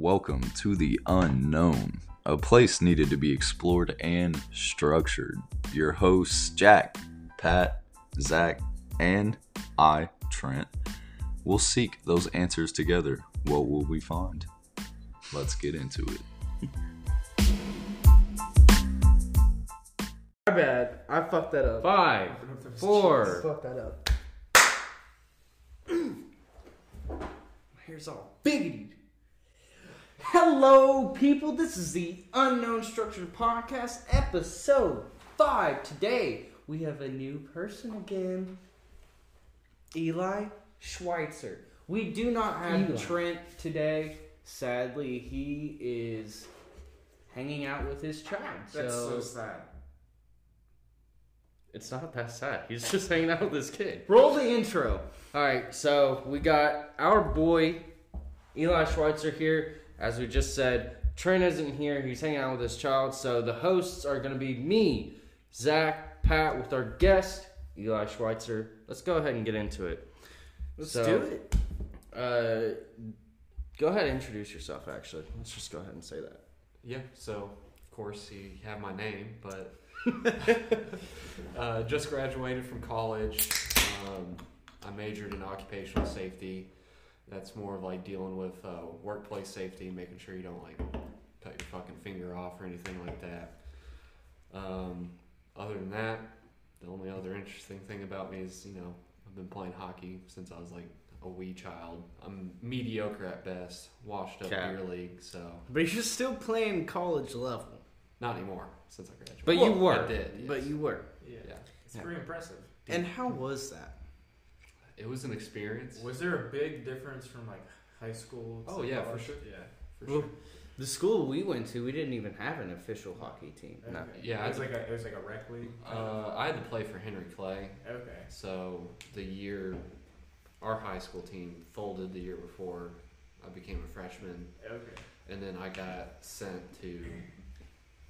Welcome to the unknown, a place needed to be explored and structured. Your hosts, Jack, Pat, Zach, and I, Trent, will seek those answers together. What will we find? Let's get into it. My bad. I fucked that up. Five, four. Fuck that up. Here's all biggity. Hello, people. This is the Unknown Structured Podcast, episode five. Today we have a new person again. Eli Schweitzer. We do not have Eli. Trent today. Sadly, he is hanging out with his child. That's so so sad. It's not that sad. He's just hanging out with his kid. Roll the intro. All right, so we got our boy Eli Schweitzer here. As we just said, Trent isn't here. He's hanging out with his child. So the hosts are going to be me, Zach, Pat, with our guest Eli Schweitzer. Let's go ahead and get into it. Let's So- do it. Uh, go ahead and introduce yourself. Actually, let's just go ahead and say that. Yeah, so of course you have my name, but uh, just graduated from college. Um, I majored in occupational safety. That's more of like dealing with uh, workplace safety, making sure you don't like cut your fucking finger off or anything like that. Um, other than that, the only other interesting thing about me is you know I've been playing hockey since I was like a wee child. I'm mediocre at best, washed up Cap. beer league, so But you're still playing college level. not anymore since I graduated. But you Well, were. I did. Yes. But you were. Yeah. Yeah. It's Yeah. pretty impressive. And how was that? It was an experience. Was there a big difference from like high school? To Oh, yeah, for sure. Yeah. For Well, sure. The school we went to, we didn't even have an official hockey team. Okay. No. Yeah, It was I- like a it was like a rec league. Uh, I had to play for Henry Clay, okay. so the year our high school team folded the year before I became a freshman, Okay. and then I got sent to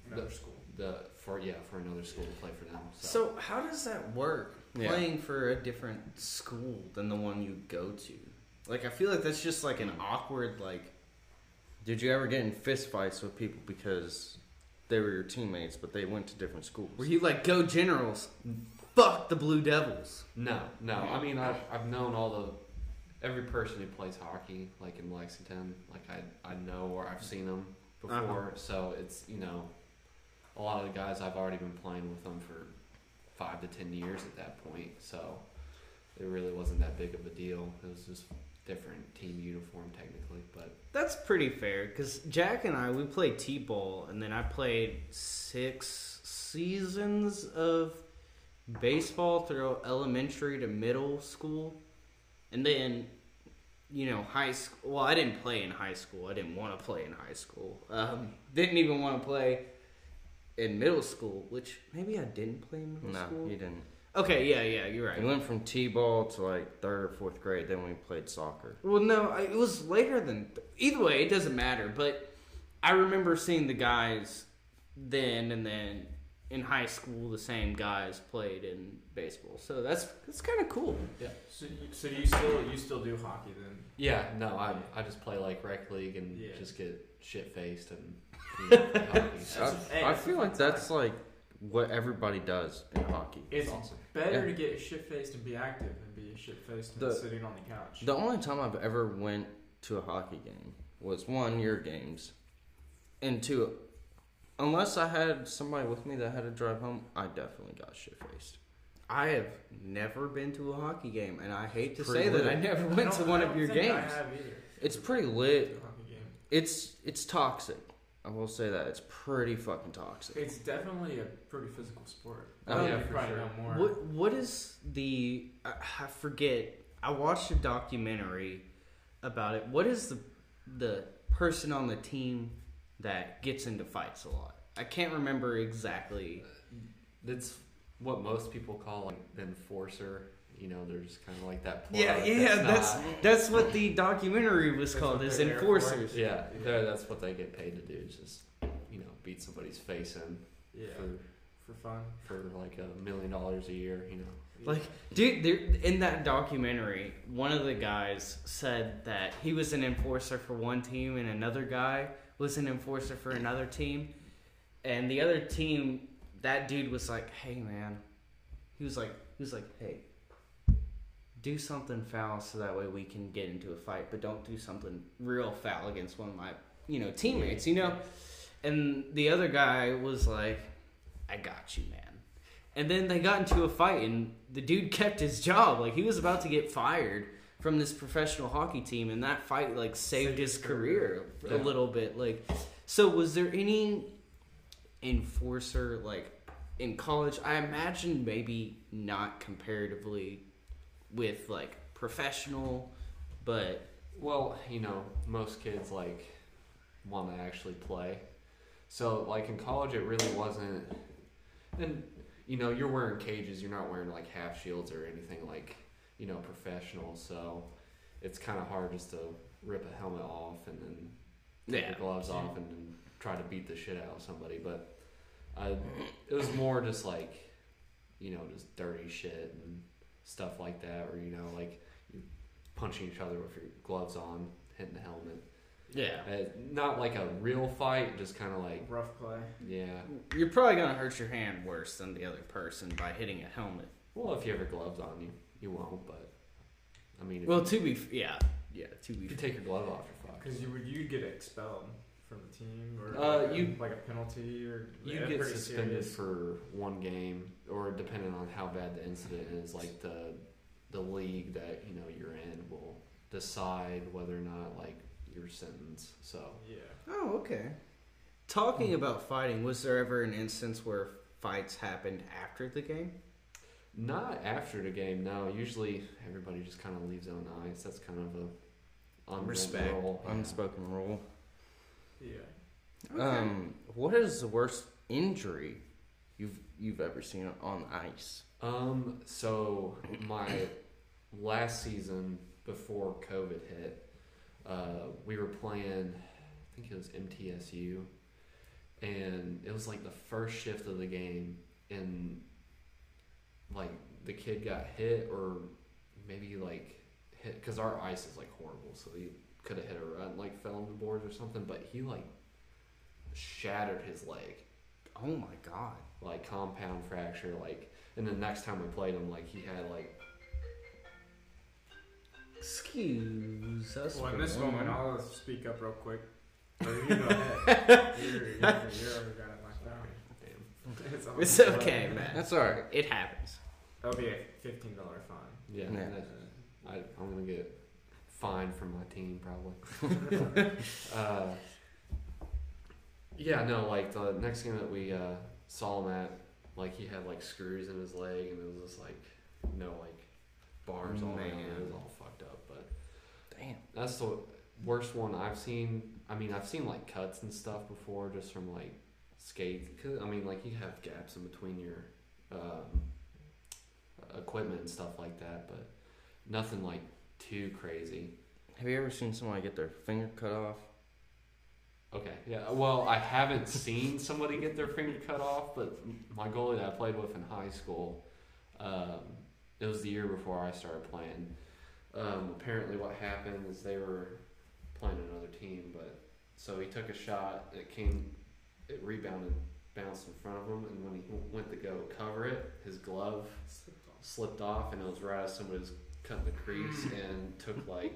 Another The- school. the for yeah for another school to play for them. So, So how does that work? Yeah. Playing for a different school than the one you go to. Like I feel like that's just like an awkward like. Did you ever get in fist fights with people because they were your teammates, but they went to different schools? Were you like go Generals? Fuck the Blue Devils. no, no. I mean I've I've known all the every person who plays hockey like in Lexington. Like I I know or I've seen them before, Uh-huh. so it's you know a lot of the guys I've already been playing with them for five to ten years at that point. So it really wasn't that big of a deal. It was just different team uniform technically, but That's pretty fair because Jack and I we played t-ball and then I played six seasons of baseball through elementary to middle school, and then you know high school. Well, I didn't play in high school. I didn't want to play in high school. Um, didn't even want to play in middle school, which maybe I didn't play in middle No, school. you didn't. Okay, yeah, yeah, you're right. We went from t-ball to like third or fourth grade. Then we played soccer. Well, no, I- it was later than. Either way, it doesn't matter. But I remember seeing the guys then, and then in high school, the same guys played in baseball. So that's that's kind of cool. Yeah. So you, so you still you still do hockey then? yeah, no, I I just play like rec league and Yeah. just get shit faced and you hockey. I, I feel like that's like what everybody does in hockey. It's awesome. better Yeah. to get shit faced and be active than be shit faced and The- sitting on the couch. The only time I've ever went to a hockey game was one your games, and two, unless I had somebody with me that had to drive home, I definitely got shit faced. I have never been to a hockey game, and I hate to Pretty say that. I never I went to one I of don't your think games. I have either. It's pretty lit. a hockey game. It's it's toxic. I will say that it's pretty fucking toxic. It's definitely a pretty physical sport. Oh, yeah, you for probably sure. know more. What what is the I, I forget? I watched a documentary about it. What is the the person on the team that gets into fights a lot? I can't remember exactly. That's what most people call like the enforcer. You know, there's kind of like that. Yeah, yeah, that's not- that's what the documentary was That's called. what Is they're there for. enforcers. yeah. That's what they get paid to do. Is just you know beat somebody's face in Yeah, for for fun. for like a million dollars a year. You know, Like, dude, there, in that documentary, one of the guys said that he was an enforcer for one team, and another guy was an enforcer for another team. And the other team, that dude was like, "Hey, man," he was like, he was like, "Hey, do something foul so that way we can get into a fight, but don't do something real foul against one of my, you know, teammates, you know." And the other guy was like, "I got you, man." And then they got into a fight, and the dude kept his job. Like he was about to get fired from this professional hockey team, and that fight like saved Saved his his career a little bit. Like, so was there any enforcer like in college? I imagine maybe not comparatively with like professional, but Well, you know, most kids like want to actually play. So, like in college, it really wasn't. And you know, you're wearing cages. You're not wearing like half shields or anything like you know professional. So, it's kind of hard just to rip a helmet off and then take Yeah. your gloves off and then try to beat the shit out of somebody. But I, it was more just like you know, just dirty shit and stuff like that, or you know, like punching each other with your gloves on, hitting the helmet. yeah, Uh, not like a real fight, just kind of like Rough play. yeah. you're probably gonna hurt your hand worse than the other person by hitting a helmet. Well, if you have your gloves on, you you won't. But I mean, if Well, you, to be f- yeah, yeah, to be if you take your glove off, you're fucked. Because you would you'd get expelled from the team or Uh, like, a, you- like a penalty or You yeah, get suspended serious. for one game, or depending on how bad the incident is, like the the league that you know you're in will decide whether or not like your sentence. So yeah. Oh, okay. Talking about fighting, was there ever an instance where fights happened after the game? not after the game. No, usually everybody just kind of leaves on ice. That's kind of a unwritten Respect. rule. Yeah. Unspoken rule. Yeah. Um, what is the worst injury you've you've ever seen on ice? Um, so my last season before COVID hit, uh, we were playing, I think it was MTSU, and it was like the first shift of the game, and like the kid got hit or maybe like hit because our ice is like horrible, so he could have hit a run, like fell on the boards or something, but he like shattered his leg Oh my god! like compound fracture like and the next time we played him like he had like Excuse us. Well, in for this one moment, moment. I'll speak up real quick. Or you go ahead. you're, you're, you're got it locked down. damn, It's, It's almost- okay, man. That's all right. It happens. That'll be a fifteen dollar fine. yeah, Yeah. I, i'm gonna get fined from my team probably uh, yeah no like the next game that we uh, saw him at like he had like screws in his leg and it was just like no like bars all around it. it was all fucked up but Damn. That's the worst one I've seen. I mean, I've seen like cuts and stuff before, just from like skates. Cause, I mean, like you have gaps in between your um, equipment and stuff like that, but nothing like too crazy. Have you ever seen somebody get their finger cut off? Okay, yeah. Well, I haven't seen somebody get their finger cut off, but my goalie that I played with in high school, um, it was the year before I started playing. Um, apparently, what happened is they were playing another team, but so he took a shot. It came, it rebounded, bounced in front of him, and when he went to go cover it, his glove slipped off, and it was right as somebody was cutting the crease and took like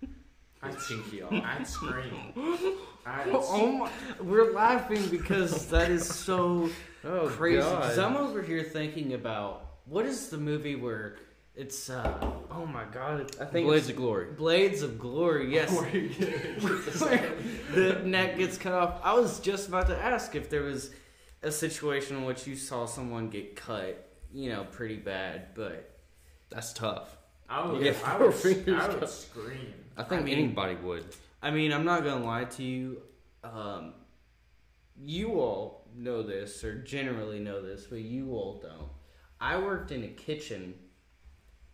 his pinky off. I'd scream. I'd Oh my! We're laughing because that is so Oh, crazy. Because I'm over here thinking about what is the movie where it's uh oh my god I think Blades of Glory. Blades of Glory. Yes, Where you get it. where the neck gets cut off. I was just about to ask if there was a situation in which you saw someone get cut, you know, pretty bad, but That's tough. I would, Yeah, I would, I would scream. I think I mean- anybody would. I mean, I'm not gonna lie to you. Um, you all know this, or generally know this, but you all don't. I worked in a kitchen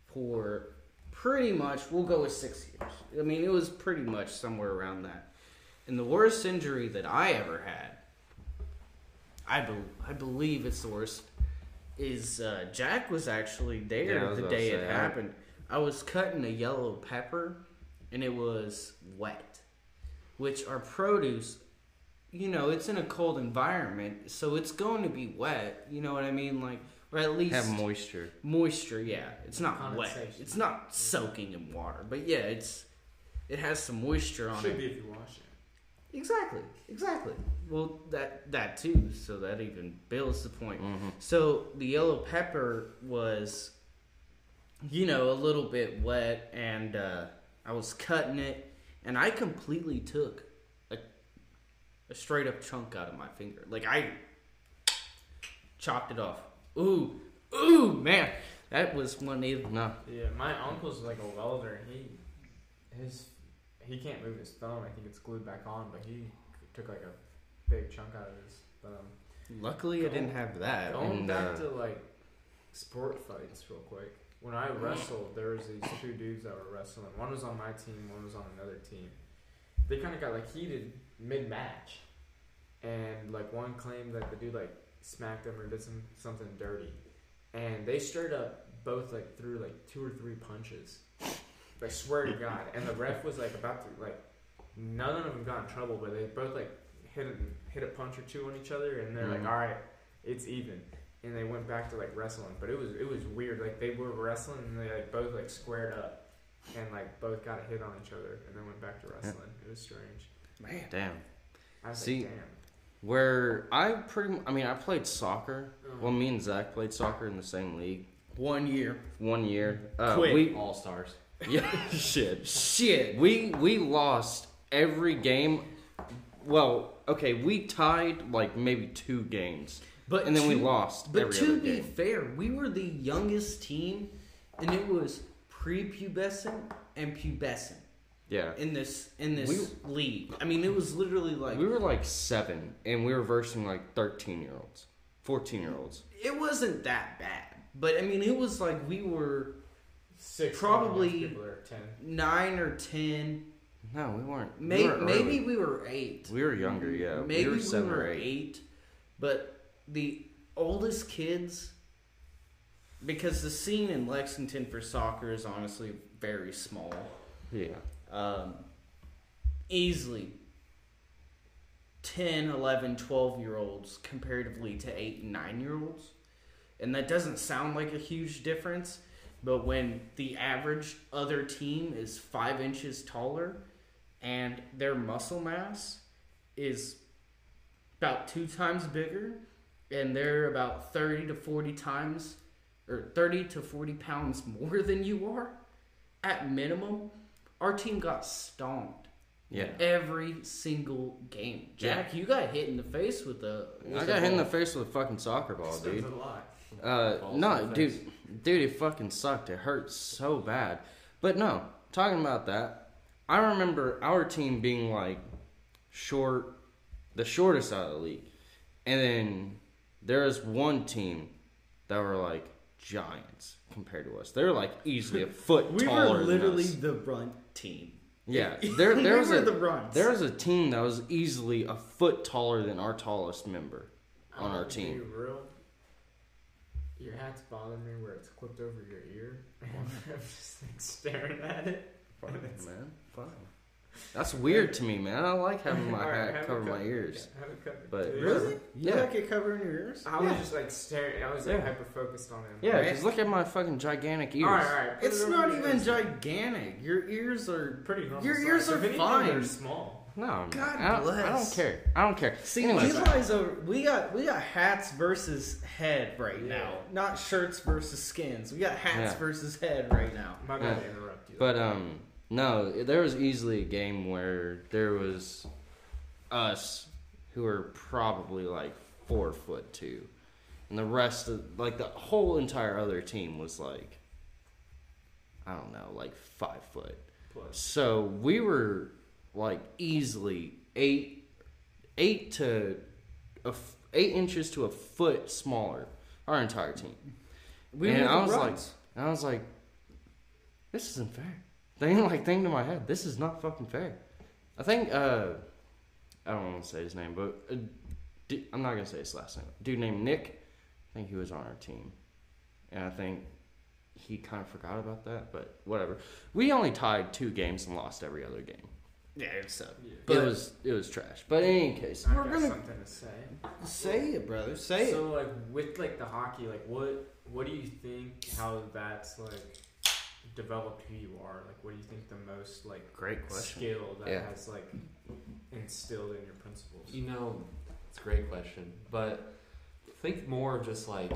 for pretty much, we'll go with six years. I mean, it was pretty much somewhere around that. And the worst injury that I ever had, I be, I believe it's the worst. Is uh, Jack was actually Yeah, there was the about to day it say, I- happened. I was cutting a yellow pepper, and it was wet, which our produce, you know, it's in a cold environment, so it's going to be wet. You know what I mean? Like, or at least Have moisture. moisture. Yeah, it's not wet. It's not soaking in water, but yeah, it's it has some moisture on Should it. be if you wash it. Exactly, exactly. Well, that that too. So that even builds the point. Mm-hmm. So the yellow pepper was, you know, a little bit wet, and uh, I was cutting it, and I completely took a, a straight up chunk out of my finger. Like I chopped it off. Ooh, ooh, man, that was one of No. Yeah, my uncle's like a welder, and he his he can't move his thumb. I think it's glued back on, but he took like a big chunk out of his thumb. Luckily, I didn't have that. Going and, back uh, to like sport fights, real quick. When I wrestled, there was these two dudes that were wrestling. One was on my team, one was on another team. They kind of got like heated mid match, and like one claimed that the dude like smacked him or did some something dirty, and they straight up both like threw like two or three punches. I swear to God, and the ref was like about to like none of them got in trouble, but they both like hit a, hit a punch or two on each other, and they're Mhm. like, all right, it's even and they went back to like wrestling. But it was it was weird. Like they were wrestling and they like both like squared up and like both got a hit on each other and then went back to wrestling. It was strange. man. Damn. I was See- like, damn. Where I pretty, mu- I mean, I played soccer. Oh. Well, me and Zach played soccer in the same league One year. one year. Uh, Quick. We, All stars. yeah, shit. Shit. We we lost every game. Well, okay, we tied like maybe two games, But and then we lost But every to other be game. fair, we were the youngest team, and it was prepubescent and pubescent Yeah, in this in this league. I mean, it was literally like we were like seven, and we were versing like thirteen year olds, fourteen year olds. it wasn't that bad. But I mean, it was like we were Six probably- ten. nine or ten. No, we weren't. May, we were maybe we were eight. we were younger. Yeah, maybe we were seven were or eight. eight. But the oldest kids, because the scene in Lexington for soccer is honestly very small. Yeah, um, easily 10 11 12 year olds comparatively to 8 and 9 year olds and that doesn't sound like a huge difference but when the average other team is 5 inches taller and their muscle mass is about two times bigger and they're about 30 to 40 times or 30 to 40 pounds more than you are at minimum our team got stomped yeah. every single game. Jack, you got hit in the face with a. With I a got hit in the face with a fucking soccer ball, dude. a lot. Uh, no, dude, face. dude, it fucking sucked. It hurt so bad. But no, talking about that, I remember our team being like short, the shortest out of the league, and then there was one team that were like giants compared to us. They were like easily a foot taller. We were literally than us. the runt team. Yeah, there there was a the there was a team that was easily a foot taller than our tallest member on our gonna team. Real. Your hat's bothering me where it's clipped over your ear. I'm just like staring at it. Fine, man. Fine. That's weird to me, man. I like having my hat have it cover my ears. Yeah, have it covered. But- Yeah. Really? You Yeah. like it covering your ears? I was just like staring. I was like Yeah. hyper focused on him. Yeah, Right. just look at my fucking gigantic ears. All right, all right. put It's it not even ears. gigantic. Your ears are. pretty normal. Your size. ears If are anything, fine. They're small. No. God I don't, I don't care. I don't care. See, Anyways, Levi's over. We got we got hats versus head right Yeah. now, not shirts versus skins. We got hats Yeah. versus head right now. My bad to interrupt you. but um, no, there was easily a game where there was us who were probably like four foot two, and the rest of like the whole entire other team was like, I don't know, like five foot. Plus. So we were like easily eight, eight to a f- eight inches to a foot smaller. Our entire team. We and I was runts. like, I was like, this isn't fair. Thing like thing to my head. This is not fucking fair. I think uh, I don't want to say his name, but uh, du- I'm not gonna say his last name. Dude named Nick. I think he was on our team, and I think he kind of forgot about that. But whatever. We only tied two games and lost every other game. Yeah, it sucked. Yeah. it was it was trash. But in any case, I We're got gonna- something to say. Say it, brother. Say it so like with like the hockey, like what what do you think how that's like developed who you are? Like what do you think the most like great question. skill that Yeah. has like instilled in your principles? You know, it's a great question, but think more of just like,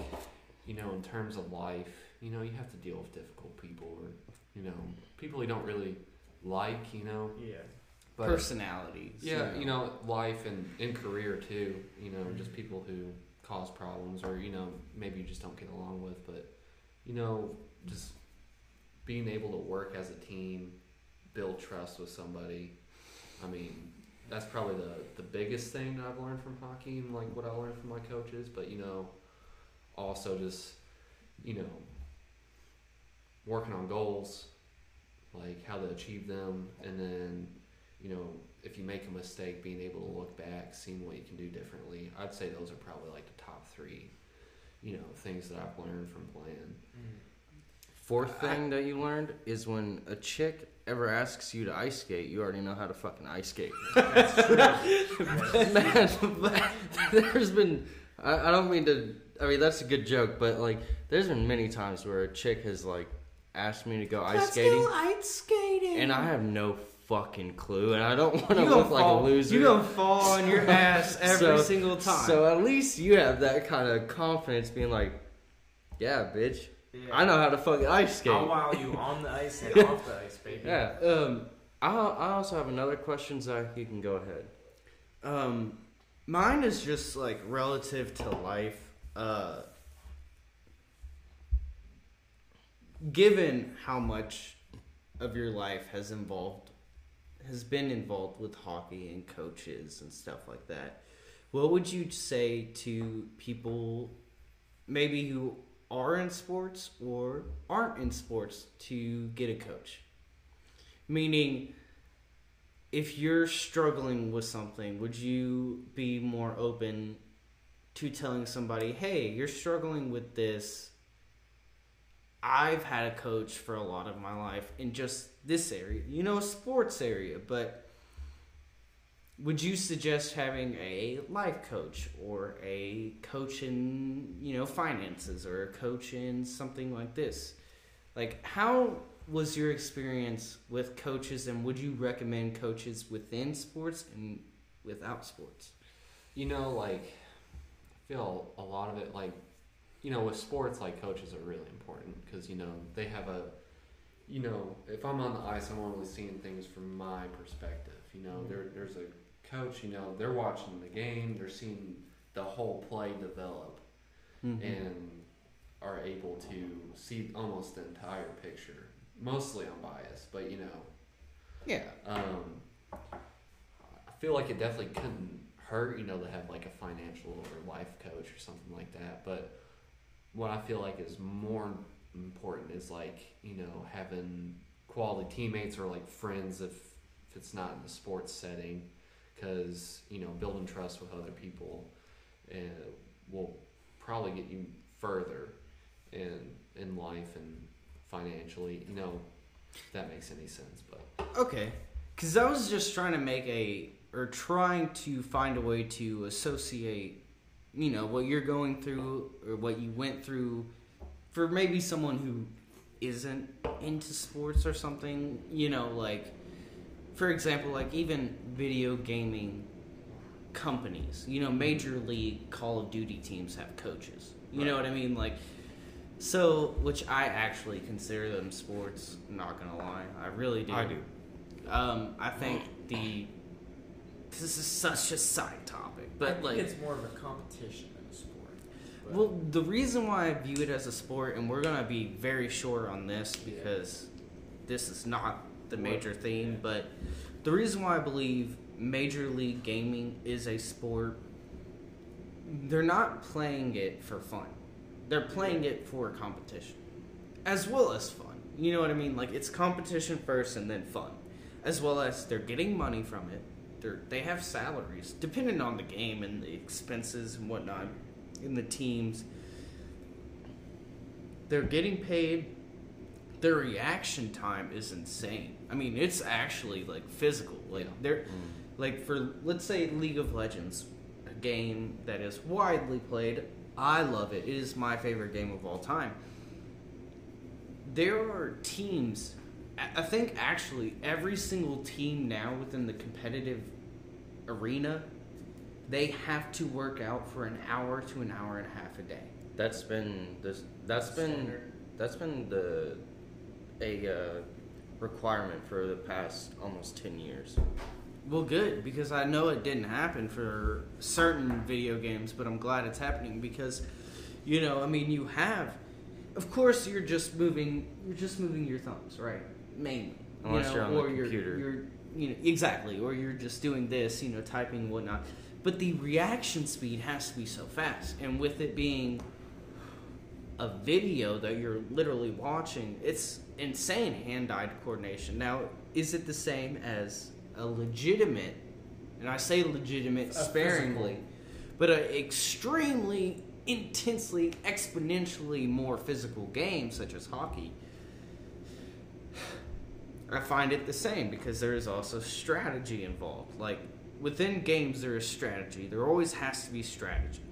you know, in terms of life. You know, you have to deal with difficult people, or you know, people you don't really like. You know, Yeah. but personalities. yeah, you know, life and in career too. You know, Mhm. just people who cause problems, or you know, maybe you just don't get along with. But you know, just being able to work as a team, build trust with somebody. I mean, that's probably the the biggest thing that I've learned from hockey and like what I learned from my coaches. But you know, also just you know, working on goals, like how to achieve them, and then you know, if you make a mistake, being able to look back, seeing what you can do differently. I'd say those are probably like the top three, you know, things that I've learned from playing. Mm. Fourth thing that you learned is when a chick ever asks you to ice skate, you already know how to fucking ice skate. That's true. Man, but there's been I, I don't mean to I mean that's a good joke, but like there's been many times where a chick has like asked me to go ice skating ice skating. and I have no fucking clue and I don't want to look like a fall, loser. You gonna fall on your ass every So- single time. So at least you have that kind of confidence being like, yeah, bitch, Yeah. I know how to fucking ice skate. I'll wow you on the ice and off the ice, baby. Yeah. Um, I I also have another question, Zach. You can go ahead. Um, mine is just like relative to life. Uh, given how much of your life has involved, has been involved with hockey and coaches and stuff like that, what would you say to people, maybe who are in sports or aren't in sports, to get a coach? Meaning, if you're struggling with something, would you be more open to telling somebody, hey, you're struggling with this? I've had a coach for a lot of my life in just this area, you know, sports area, but would you suggest having a life coach or a coach in, you know, finances or a coach in something like this? Like, how was your experience with coaches, and would you recommend coaches within sports and without sports? You know, like I feel a lot of it like you know with sports like coaches are really important because you know they have a you know if I'm on the ice I'm only seeing things from my perspective. You know mm-hmm. there there's a coach. You know they're watching the game. They're seeing the whole play develop and are able to see almost the entire picture. Mostly I'm biased, but you know yeah, um, I feel like it definitely couldn't hurt, you know, to have like a financial or life coach or something like that. But what I feel like is more important is like, you know, having quality teammates or like friends if, if it's not in the sports setting. Because, you know, building trust with other people uh, will probably get you further in, in life and financially, you know, if that makes any sense. But okay. Because I was just trying to make a, or trying to find a way to associate, you know, what you're going through or what you went through for maybe someone who isn't into sports or something, you know, like, for example, like even video gaming companies, you know, major league Call of Duty teams have coaches. You know what I mean? Like, so, which I actually consider them sports. I'm not gonna lie, I really do. I do. Um, I think the this is such a side topic, I but think like, it's more of a competition than a sport. But- well, the reason why I view it as a sport, and we're gonna be very short on this because this is not the major theme, but the reason why I believe Major League Gaming is a sport, they're not playing it for fun. They're playing it for competition, as well as fun. You know what I mean? Like it's competition first and then fun, as well as they're getting money from it, they're they have salaries depending on the game and the expenses and whatnot in the teams. They're getting paid. Their reaction time is insane. I mean, it's actually like physical. Like they're mm. like for let's say League of Legends, a game that is widely played. I love it. It is my favorite game of all time. There are teams. I I think actually every single team now within the competitive arena, they have to work out for an hour to an hour and a half a day. That's been this. That's been that's been the a uh, requirement for the past almost ten years. Well, good because I know it didn't happen for certain video games, but I'm glad it's happening because, you know, I mean, you have, of course, you're just moving, you're just moving your thumbs, right? Mainly, Unless you know, you're on the or you're, computer. You're, you know, exactly, or you're just doing this, you know, typing and whatnot. But the reaction speed has to be so fast, and with it being a video that you're literally watching, it's insane hand-eye coordination. Now, is it the same as a legitimate, and I say legitimate A sparingly, but an extremely intensely, exponentially more physical game such as hockey? I find it the same because there is also strategy involved. Like within games, there is strategy. There always has to be strategy.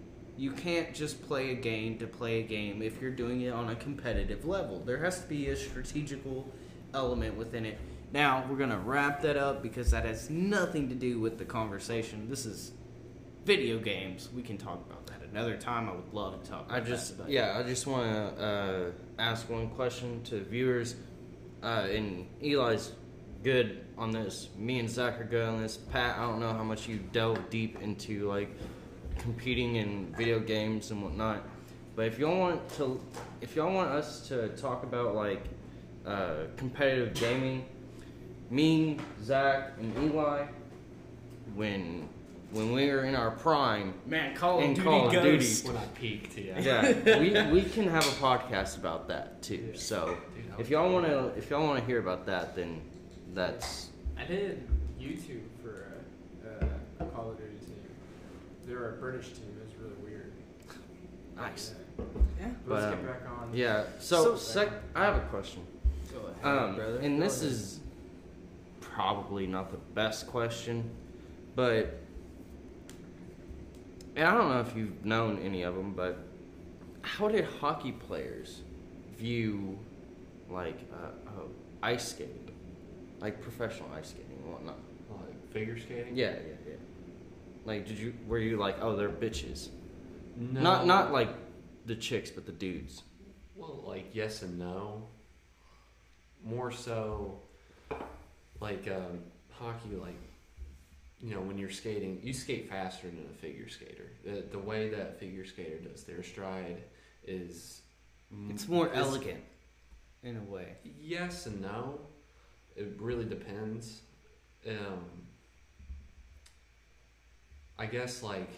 You can't just play a game to play a game if you're doing it on a competitive level. There has to be a strategical element within it. Now, we're going to wrap that up because that has nothing to do with the conversation. This is video games. We can talk about that another time. I would love to talk about I just yeah, I just want to uh, ask one question to viewers. Uh, and Eli's good on this. Me and Zach are good on this. Pat, I don't know how much you delve deep into like competing in video games and whatnot. But if y'all want to, if y'all want us to talk about like uh, competitive gaming, me, Zach, and Eli, when when we were in our prime, Man, Call of Duty Call of Ghost. When I peaked, yeah. yeah, we, we can have a podcast about that too. Yeah. So Dude, if y'all want to if y'all want to hear about that, then that's I did YouTube for a, a Call of Duty team. They were a British team. It was really weird. nice. Yeah. Yeah. But let's But, get um, back on. Yeah. So, So- sec, I have a question. Go ahead, Um, brother. and Go this ahead. is probably not the best question, but and I don't know if you've known any of them, but how did hockey players view like uh, uh, ice skating, like professional ice skating and whatnot? Like figure skating? Yeah, yeah, yeah. Like, did you were you like, oh, they're bitches? No. Not not like the chicks, but the dudes. Well, like yes and no. More so, like um, hockey. Like you know, when you're skating, you skate faster than a figure skater. The the way that figure skater does their stride is It's more is- elegant in a way. Yes and no. It really depends. Um, I guess like,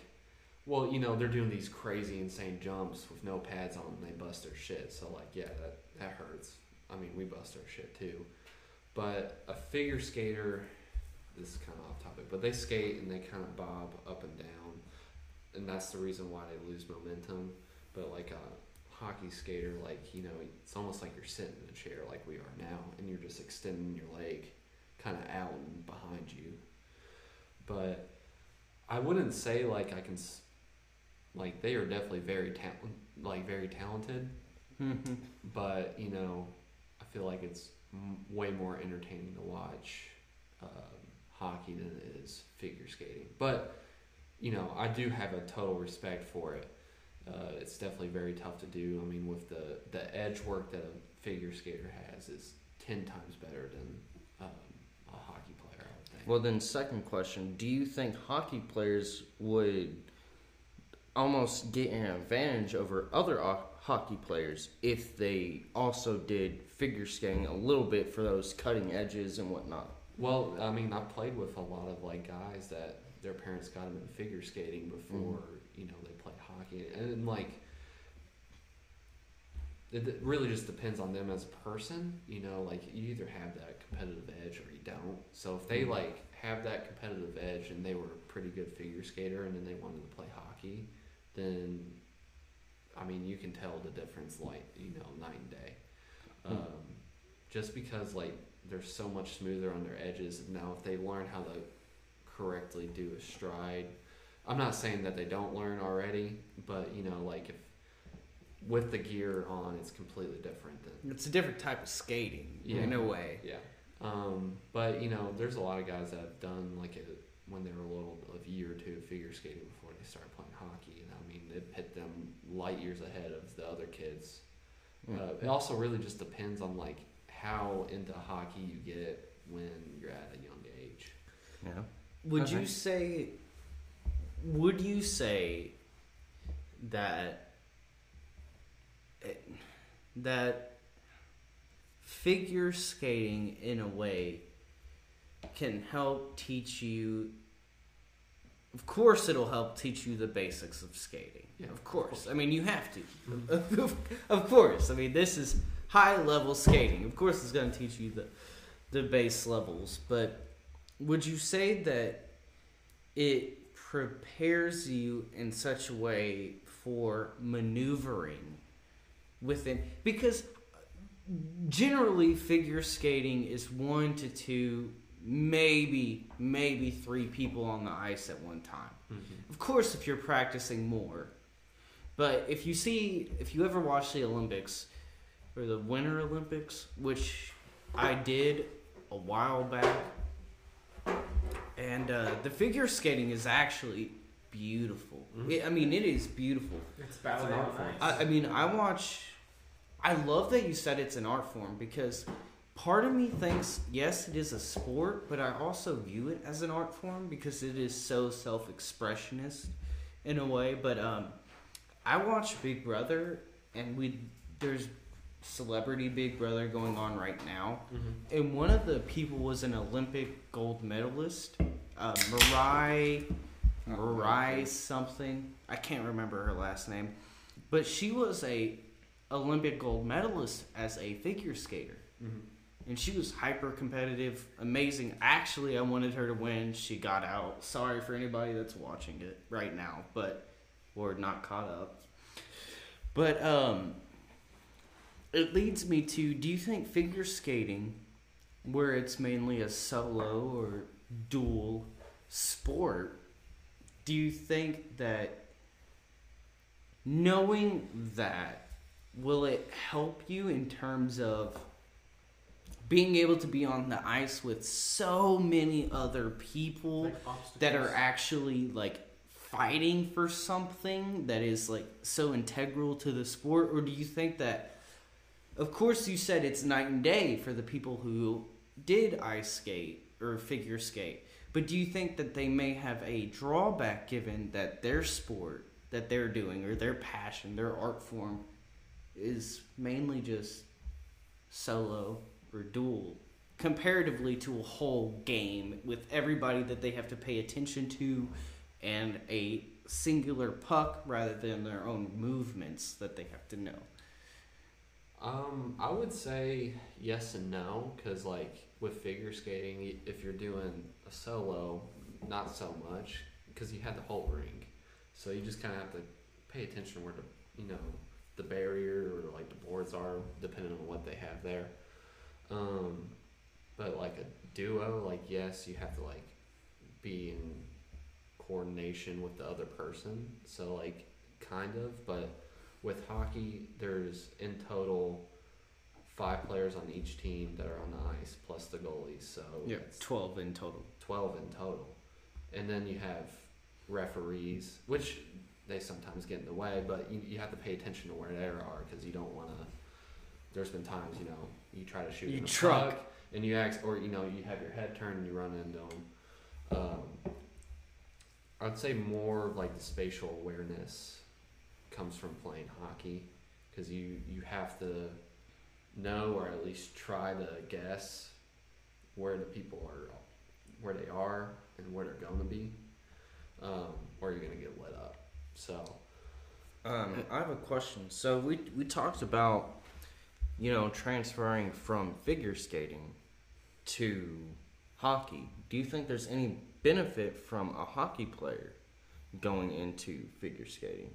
well, you know, they're doing these crazy, insane jumps with no pads on, and they bust their shit. So like, yeah, that that hurts. I mean, we bust our shit too. But a figure skater, this is kind of off topic, but they skate and they kind of bob up and down, and that's the reason why they lose momentum. But like a hockey skater, like you know, it's almost like you're sitting in a chair like we are now, and you're just extending your leg kind of out and behind you. But I wouldn't say like I can, s- like they are definitely very talent, like very talented. Mm-hmm. But you know, I feel like it's m- way more entertaining to watch um, hockey than it is figure skating. But you know, I do have a total respect for it. Uh, it's definitely very tough to do. I mean, with the the edge work that a figure skater has is ten times better than um, a hockey player. I would think. Well, then, second question: Do you think hockey players would almost get an advantage over other hockey players if they also did figure skating a little bit for those cutting edges and whatnot? Well, I mean, I played with a lot of like guys that their parents got them in figure skating before mm-hmm. you know they played hockey, and like it really just depends on them as a person. You know, like you either have that competitive edge or you don't. So if they like have that competitive edge and they were a pretty good figure skater and then they wanted to play hockey, then I mean you can tell the difference like you know night and day. Um, just because like they're so much smoother on their edges. Now if they learn how to correctly do a stride, I'm not saying that they don't learn already, but you know like if with the gear on, it's completely different than It's a different type of skating Yeah. in a way. yeah. Um, but you know, there's a lot of guys that have done like it when they were a little a year or two of figure skating before they started playing hockey, and I mean it hit them light years ahead of the other kids. Uh, it also really just depends on like how into hockey you get when you're at a young age. Yeah. Would Okay. you say? Would you say that it, that figure skating in a way can help teach you? Of course, it'll help teach you the basics of skating. Yeah, of of course. course. I mean, you have to. Mm-hmm. of course. I mean, this is high level skating. Of course, it's going to teach you the the base levels, but would you say that it prepares you in such a way for maneuvering within because generally figure skating is one to two maybe maybe three people on the ice at one time. Of course if you're practicing more. But if you see if you ever watch the olympics or the winter olympics which i did a while back and uh, the figure skating is actually beautiful. It- i mean it is beautiful. It's ballet. On ice. I, I mean, I watch. I love that you said it's an art form because part of me thinks yes, it is a sport, but I also view it as an art form because it is so self-expressionist in a way. But um, I watch Big Brother, and we there's celebrity Big Brother going on right now, and one of the people was an Olympic gold medalist, uh, Mariah. Mariah something. I can't remember her last name, but she was a Olympic gold medalist as a figure skater, and she was hyper competitive, amazing. Actually, I wanted her to win. She got out. Sorry for anybody that's watching it right now, but or not caught up. But um, it leads me to: Do you think figure skating, where it's mainly a solo or dual sport, do you think that knowing that will it help you in terms of being able to be on the ice with so many other people Like that are actually like fighting for something that is like so integral to the sport? Or do you think that of course you said it's night and day for the people who did ice skate or figure skate but do you think that they may have a drawback given that their sport that they're doing or their passion their art form is mainly just solo or dual comparatively to a whole game with everybody that they have to pay attention to and a singular puck rather than their own movements that they have to know. Um, I would say yes and no, because like with figure skating, if you're doing a solo, not so much, because you had the whole ring, so you just kind of have to pay attention where to you know the barrier or like the boards are, depending on what they have there. Um, but like a duo, like yes, you have to like be in coordination with the other person. So like kind of, but with hockey, there's in total five players on each team that are on the ice plus the goalies. So it's 12 in total. 12 in total. And then you have referees, which they sometimes get in the way, but you, you have to pay attention to where they are because you don't want to. There's been times, you know, you try to shoot You in a truck. puck and you act, or you know, you have your head turned and you run into them. Um, I'd say more of like the spatial awareness comes from playing hockey because you you have to know or at least try to guess where the people are where they are and where they're going to be um, or you're going to get lit up so Um, I have a question. So we we talked about you know, transferring from figure skating to hockey, do you think there's any benefit from a hockey player going into figure skating?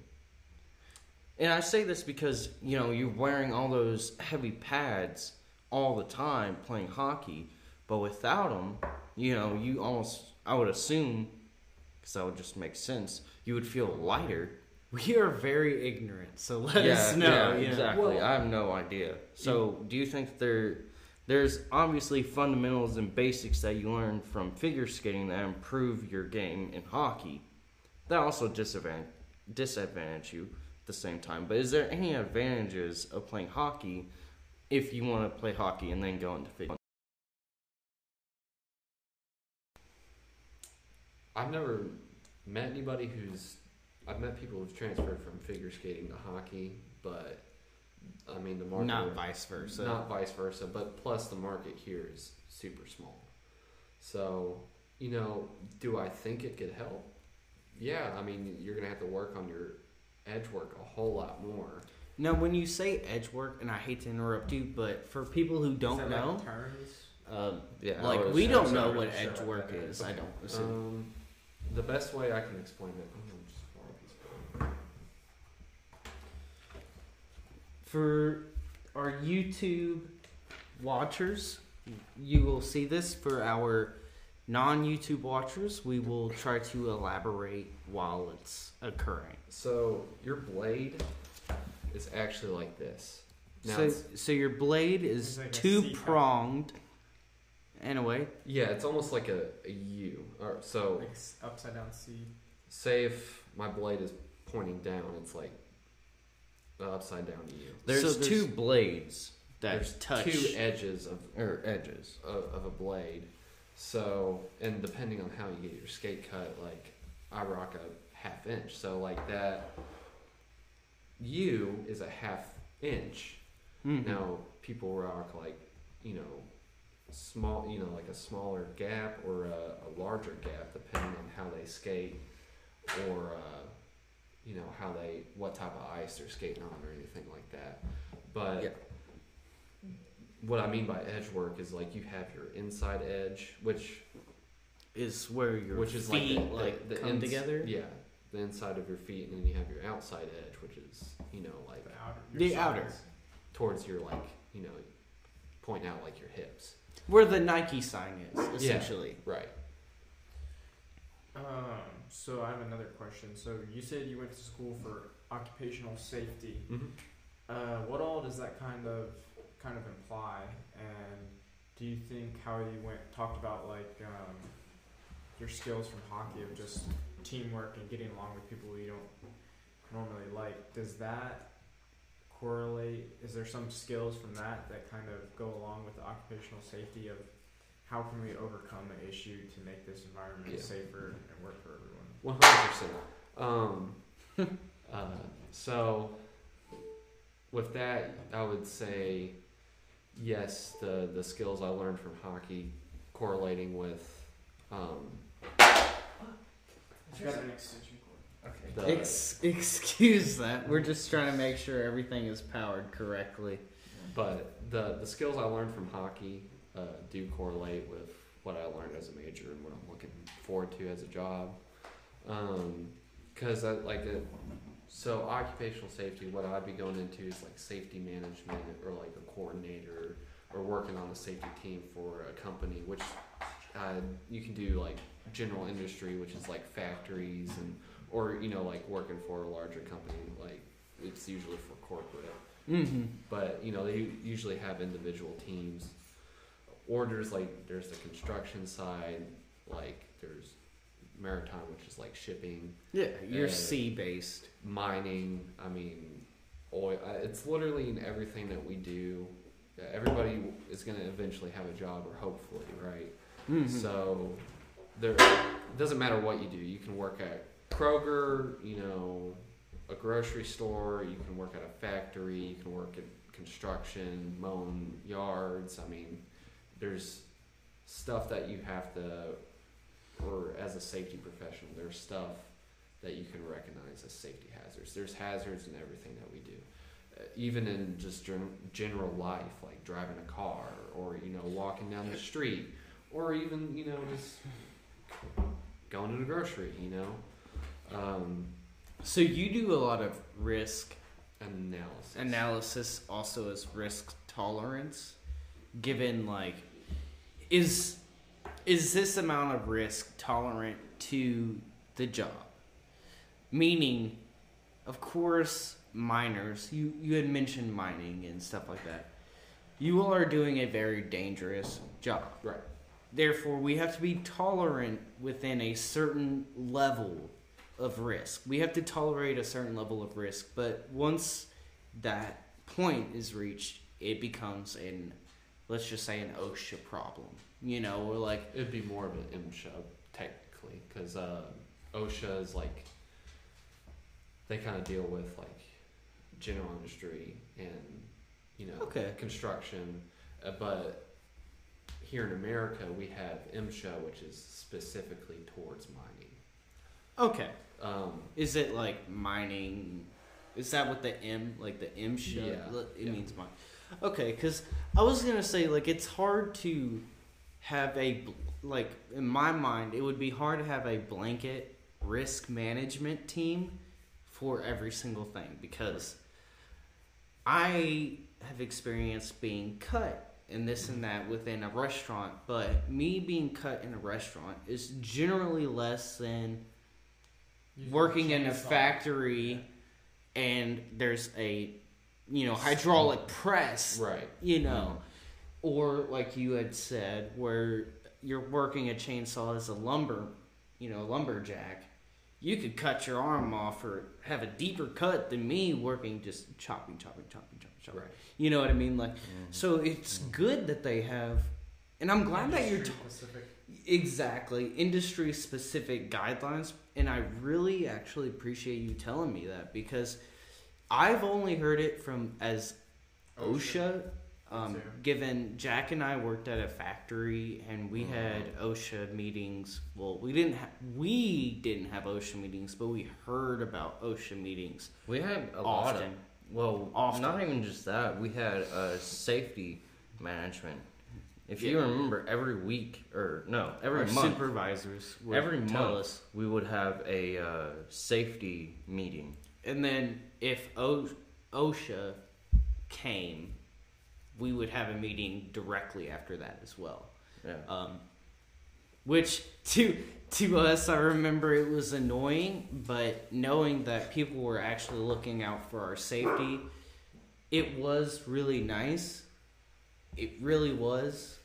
And I say this because, you know, you're wearing all those heavy pads all the time playing hockey, but without them, you know, you almost, I would assume, because that would just make sense, you would feel lighter. We are very ignorant, so let us know. you know. exactly. Well- I have no idea. So, do you think there, there's obviously fundamentals and basics that you learn from figure skating that improve your game in hockey, that also disadvantage disadvantage you at the same time. But is there any advantages of playing hockey if you want to play hockey and then go into figure? I've never met anybody who's. I've met people who've transferred from figure skating to hockey, but I mean the market. Not vice versa. Not vice versa, but plus the market here is super small. So, you know, do I think it could help? Yeah, I mean, you're gonna have to work on your edge work a whole lot more. Now, when you say edge work, and I hate to interrupt you, but for people who don't that, know, like, terms? um, Yeah, like we don't know what not edge work that is. is. I don't. assume. Um, the best way I can explain it. I'm just borrow a piece of paper. For our YouTube watchers, you will see this. For our non-YouTube watchers, we will try to elaborate while it's occurring. So your blade is actually like this. Now, so, so your blade is like two C-cup. pronged. In a way, yeah, it's almost like a, a U. Or so, Like upside down C. say if my blade is pointing down, it's like the upside down U. There's, So there's- two blades that There's touch. two edges of, or edges. of of a blade. So, and depending on how you get your skate cut, like I rock a half inch. So, like that U is a half inch. Mhm. Now, people rock like, you know, small, you know, like a smaller gap or a, a larger gap, depending on how they skate or, uh, you know, how they, what type of ice they're skating on or anything like that. But Yeah. what I mean by edge work is like you have your inside edge, which is where your which is feet like the, like the, the come ins- together. Yeah, the inside of your feet, and then you have your outside edge, which is you know like The outer. The outer. towards your like you know point out like your hips. Where the Nike sign is, Yeah. essentially. Right. Um, so I have another question. So you said you went to school for occupational safety. Mm-hmm. Uh, what all does that kind of kind of imply? And do you think how you went talked about like um, your skills from hockey of just teamwork and getting along with people you don't normally like? Does that correlate? Is there some skills from that that kind of go along with the occupational safety of how can we overcome the issue to make this environment Yeah. safer and work for everyone? One hundred percent. Um, uh, so with that, I would say yes. The the skills I learned from hockey correlating with um, I've got an extension cord. Okay. Ex- excuse that. We're just trying to make sure everything is powered correctly. But the the skills I learned from hockey uh, do correlate with what I learned as a major and what I'm looking forward to as a job. Because I like it. So occupational safety, what I'd be going into is like safety management or like a coordinator or working on a safety team for a company, which uh, you can do like general industry, which is like factories and or you know like working for a larger company, like it's usually for corporate Mm-hmm. but you know they usually have individual teams orders like there's the construction side like there's maritime which is like shipping Yeah, you're sea based. mining i mean oil uh, it's literally in everything that we do everybody is going to eventually have a job or hopefully right Mm-hmm. so there it doesn't matter what you do. You can work at Kroger, you know, a grocery store, you can work at a factory, you can work in construction, mowing yards. I mean, there's stuff that you have to or as a safety professional, there's stuff that you can recognize as safety hazards. There's hazards in everything that we do. Uh, even in just gen- general life, like driving a car or you know walking down the street, or even you know just going to the grocery. You know, um, So you do a lot of risk analysis. analysis also as risk tolerance given like is is this amount of risk tolerant to the job meaning of course miners you you had mentioned mining and stuff like that you all are doing a very dangerous job Right. therefore we have to be tolerant within a certain level of risk we have to tolerate a certain level of risk but once that point is reached it becomes an let's just say an osha problem you know or like It'd be more of an MSHA technically, because uh, OSHA is like they kind of deal with like general industry and you know Okay. construction, uh, but here in America we have MSHA, which is specifically towards mining. okay Um, is it like mining is that what the m like the MSHA Yeah, it yeah. means mine okay because i was gonna say like it's hard to have a like in my mind it would be hard to have a blanket risk management team for every single thing because i have experienced being cut and this and that within a restaurant but me being cut in a restaurant is generally less than working in a factory and there's a you know hydraulic press right. you know or like you had said where you're working a chainsaw as a lumber you know lumberjack you could cut your arm off or have a deeper cut than me working just chopping chopping chopping chopping chopping Right. you know what i mean like so it's good that they have and i'm glad that you're Industry t- Exactly. Industry specific guidelines. And I really actually appreciate you telling me that because I've only heard it from as OSHA. Um, given Jack and I worked at a factory and we Mhm. had OSHA meetings. Well, we didn't. Ha- we didn't have OSHA meetings, but we heard about OSHA meetings We had a lot of well, Often. not even just that. We had uh, safety management. If you remember, every week or no, every Our month, supervisors would every month us. we would have a uh, safety meeting. And then if o- OSHA came, we would have a meeting directly after that as well. Yeah. Um, which to to us, I remember it was annoying, but knowing that people were actually looking out for our safety, it was really nice. It really was.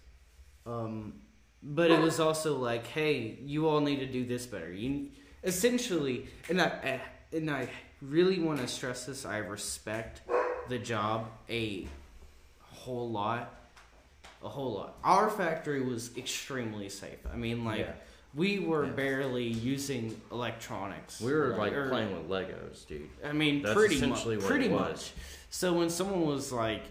Um, but it was also like, hey, you all need to do this better. You essentially, and I and I really want to stress this. I respect the job a whole lot, a whole lot. Our factory was extremely safe. I mean, like Yeah. we were Yeah. barely using electronics. We were like playing with Legos, dude. I mean, That's pretty much. Pretty much. So when someone was like,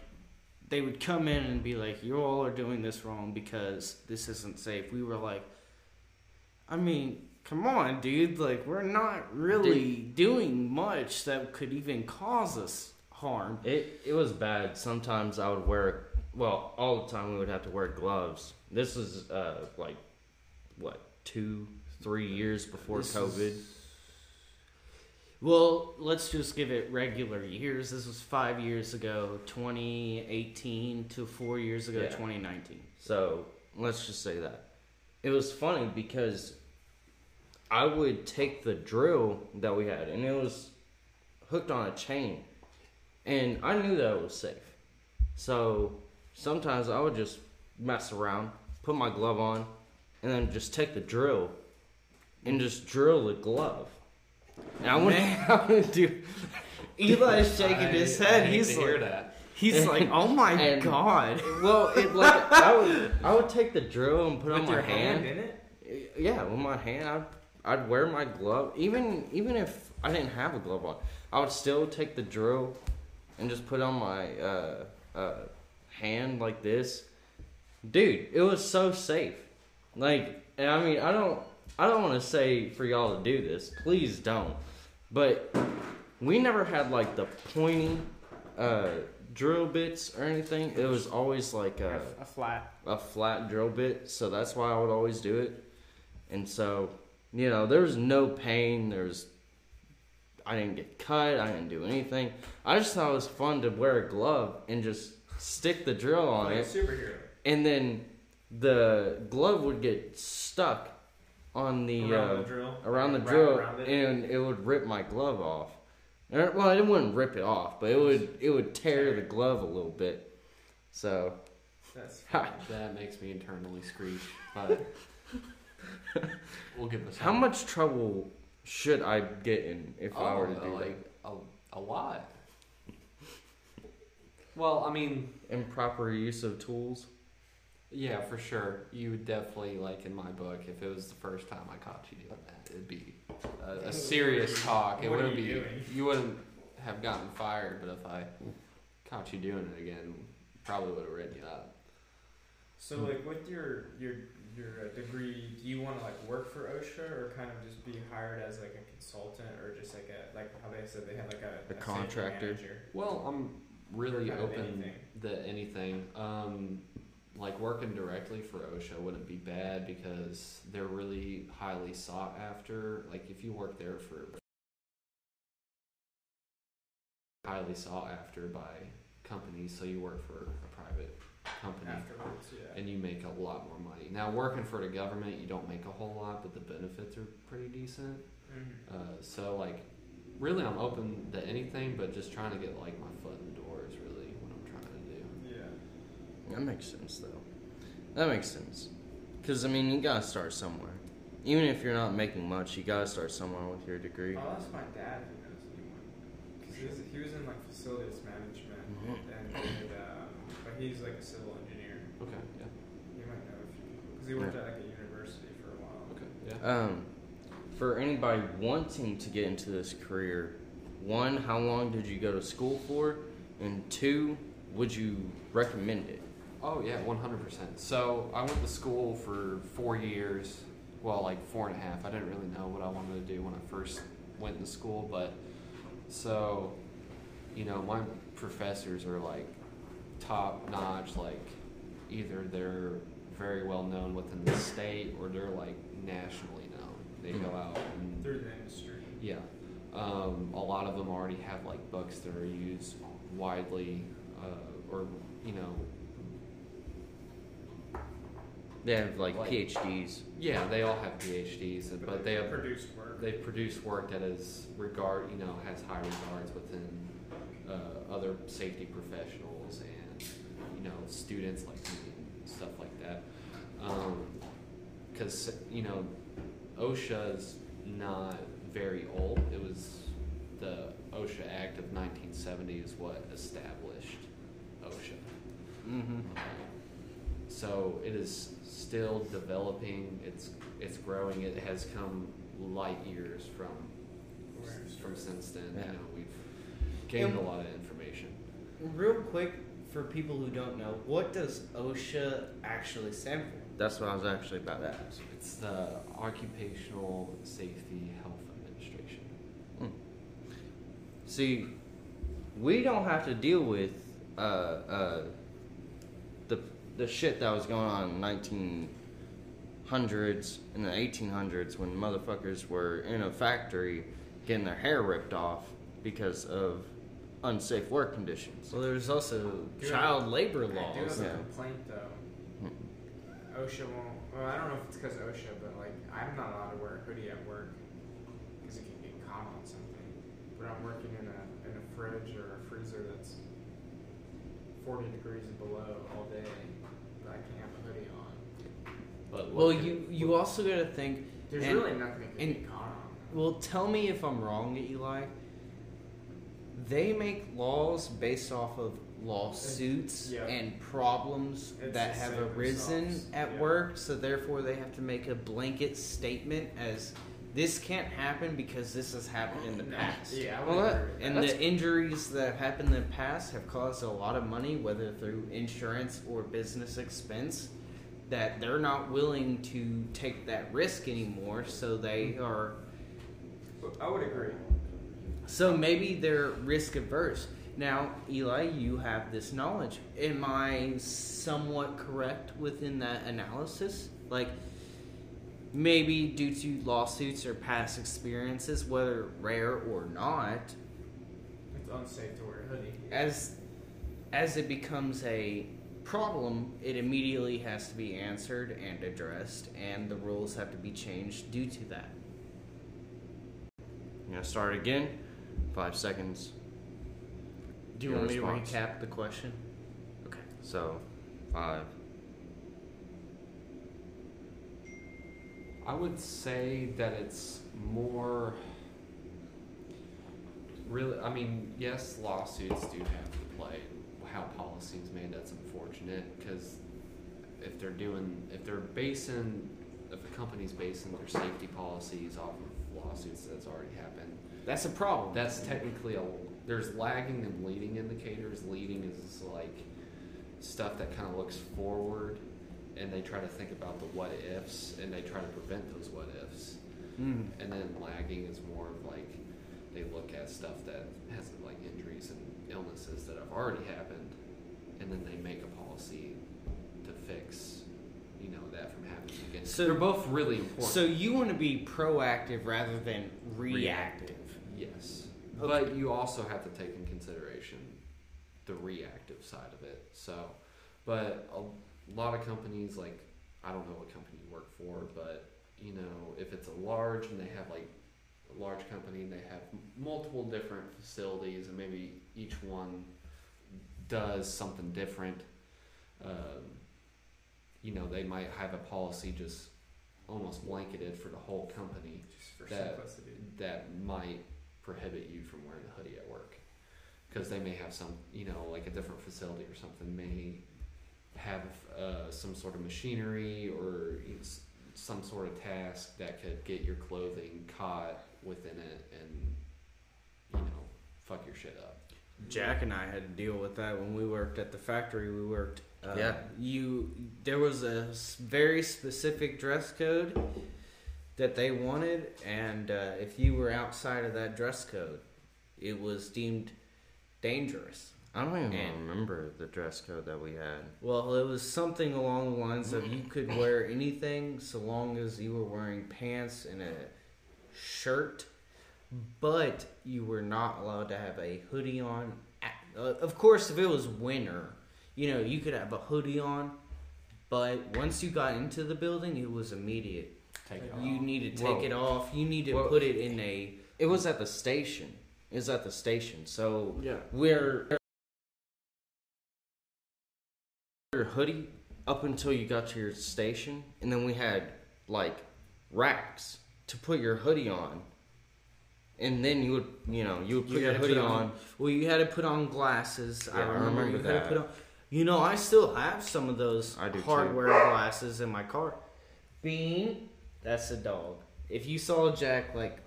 they would come in and be like, "You all are doing this wrong because this isn't safe." We were like, I mean, come on, dude. Like, we're not really doing much that could even cause us harm. It it was bad. Sometimes I would wear well, all the time we would have to wear gloves. This is uh like what two, three years before This COVID. Well, let's just give it regular years. This was five years ago, 2018, to four years ago, Yeah. 2019. So let's just say that. It was funny because I would take the drill that we had and it was hooked on a chain. And I knew that it was safe. So sometimes I would just mess around, put my glove on, and then just take the drill and just drill the glove. And I wouldn't have to do Eli's shaking his head. I hate He's to like, hear that. he's like, oh my And- god. Well, it like I would I would take the drill and put it on With my your hand. hand in it? Yeah, with my hand, I'd, I'd wear my glove. Even even if I didn't have a glove on, I would still take the drill and just put it on my uh, uh, hand like this. Dude, it was so safe. Like, and I mean, I don't, I don't want to say for y'all to do this. Please don't. But we never had like the pointy, uh, drill bits or anything. It was always like a, a flat. a flat drill bit, so that's why I would always do it. And so, you know, there was no pain. There was, I didn't get cut. I didn't do anything. I just thought it was fun to wear a glove and just stick the drill on Like a it, superhero. and then the glove would get stuck on the around uh, the drill. around the Wrap drill, around it. and it would rip my glove off. Well, it wouldn't rip it off, but it would it would tear the glove a little bit. So, That's That makes me internally screech, but we'll give this. how much trouble should I get in if I were to do Oh, like a, a lot. Well, I mean. Improper use of tools. Yeah, for sure. You would definitely like in my book if it was the first time I caught you doing that, it'd be a, a serious talk. It What wouldn't you be. doing? You wouldn't have gotten fired, but if I caught you doing it again, probably would have written you up. So like with your your your uh, degree, do you want to like work for OSHA or kind of just be hired as like a consultant or just like a like how they said they had like a, A safety contractor. manager? Well, I'm really Or kind of open anything. to anything. Um, like working directly for OSHA wouldn't be bad because they're really highly sought after. Like if you work there for highly sought after by companies, so you work for a private company Afterwards, yeah. and you make a lot more money. Now working for the government, you don't make a whole lot, but the benefits are pretty decent. Mhm. Uh, so like, really, I'm open to anything, but just trying to get like my foot in the door is really what I'm trying to do. Yeah. That makes sense, though. That makes sense. Because, I mean, you gotta start somewhere. Even if you're not making much, you gotta start somewhere with your degree. Oh, that's my dad who knows anyone. Cause he was, he was in like facilities management, Mhm. and, and um, but he's like a civil engineer. Okay. Yeah. You might know a few people because he worked at like a university for a while. Okay. Yeah. Um, for anybody wanting to get into this career, one, how long did you go to school for? And two, would you recommend it? Oh yeah, one hundred percent. So I went to school for four years. Well, like four and a half. I didn't really know what I wanted to do when I first went to school, but so you know, my professors are like top notch. Like either they're very well known within the state or they're like nationally known. They go out and Through the industry. yeah. Um, a lot of them already have like books that are used widely, uh, or you know, They have like, Like- PhDs. yeah, they all have PhDs, and- but they have produced work. they produce work that is regard you know has high regards within uh, other safety professionals and you know students like me and stuff like that. Because you know OSHA is not very old. It was the OSHA Act of 1970 is what established OSHA. Mm-hmm. So it is still developing. It's it's growing. It has come light years from from since then. Yeah. You know, we've gained And- a lot of information. Real quick, for people who don't know, what does OSHA actually stand for? That's what I was actually about to ask. It's the Occupational Safety Health Administration. See, we don't have to deal with uh, uh, the the shit that was going on in nineteen hundreds and the eighteen hundreds when motherfuckers were in a factory getting their hair ripped off because of unsafe work conditions. Well, there's also Good. child labor I do have laws. a Yeah. complaint though. Hmm. OSHA won't. Well, I don't know if it's because of OSHA, but like I'm not allowed to wear a hoodie at work because it can get caught on something. But I'm working in a in a fridge or a freezer that's 40 degrees and below all day, but I can have a hoodie on. But Well, look at- you you also got to think. There's And- really nothing that can and- get caught on. Well, tell me if I'm wrong, Eli. They make laws based off of lawsuits Yeah. and problems It's that have arisen themselves. at Yeah. work, so therefore they have to make a blanket statement as this can't happen because this has happened in the oh, past. Yeah, Well, that- And that. the injuries that have happened in the past have caused a lot of money, whether through insurance or business expense, that they're not willing to take that risk anymore. So they are. I would agree. So maybe they're risk averse. Now, Eli, you have this knowledge. Am I somewhat correct within that analysis? Like, maybe due to lawsuits or past experiences, whether rare or not, It's unsafe to wear a hoodie. as as it becomes a problem, it immediately has to be answered and addressed, and the rules have to be changed due to that. You know, start again. Five seconds. Do you Your want me response. to recap the question? Okay. So, five. I would say that it's more. Really, I mean, yes, lawsuits do have to play. How policy is made, that's unfortunate because if they're doing, if they're basing, if a company's basing their safety policies off of lawsuits that's already happened, That's a problem. that's technically a. There's lagging and leading indicators. Leading is like stuff that kind of looks forward, and they try to think about the what ifs, and they try to prevent those what ifs. Mm. And then lagging is more of like they look at stuff that has like injuries and illnesses that have already happened, and then they make a policy to fix, you know, that from happening again. So- they're both really important. So you want to be proactive rather than reactive. Yes. Okay. But you also have to take in consideration the reactive side of it. So, but a lot of companies, like, I don't know what company you work for, but, you know, if it's a large and they have, like, a large company and they have multiple different facilities and maybe each one does something different, um, you know, they might have a policy just almost blanketed for the whole company Just for That- simplicity. that might prohibit you from wearing a hoodie at work because they may have some you know like a different facility or something may have uh, some sort of machinery or you know, some sort of task that could get your clothing caught within it and you know fuck your shit up Jack and I had to deal with that when we worked at the factory. We worked. Uh, Yeah. You there was a very specific dress code that they wanted, and uh, if you were outside of that dress code, it was deemed dangerous. I don't even And- remember the dress code that we had. Well, it was something along the lines of you could wear anything so long as you were wearing pants and a shirt, but you were not allowed to have a hoodie on. Uh, Of course, if it was winter, you know, you could have a hoodie on, but once you got into the building, it was immediate. take it You off. need to take Whoa. it off. You need to Whoa. put it in a. It was at the station. It was at the station. So Yeah. we're hoodie up until you got to your station, and then we had like racks to put your hoodie on, and then you would you know you would put You your hoodie put on. Well, you had to put on glasses. I Yeah, I remember, remember you had to that. put on. You know, I still have some of those I do too. hardware glasses in my car. Bean, that's a dog. If you saw Jack like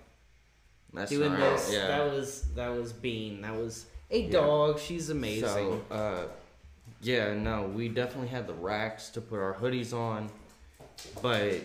That's doing not- this, yeah. that was that was Bean. That was a Yeah. dog. She's amazing. So, uh, yeah, no, we definitely had the racks to put our hoodies on, but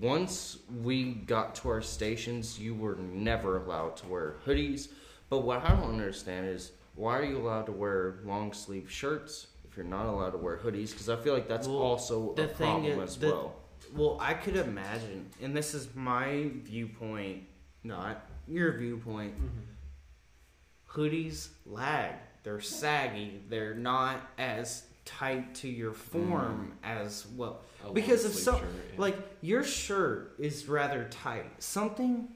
once we got to our stations, you were never allowed to wear hoodies. But what I don't understand is why are you allowed to wear long sleeve shirts if you're not allowed to wear hoodies? Because I feel like that's Well, also a the thing problem is- as the- well. Well, I could imagine, and this is my viewpoint, not your viewpoint. Mm-hmm. Hoodies lag. They're saggy. They're not as tight to your mm. form as well. A Because if so, shirt, yeah. like your shirt is rather tight. Something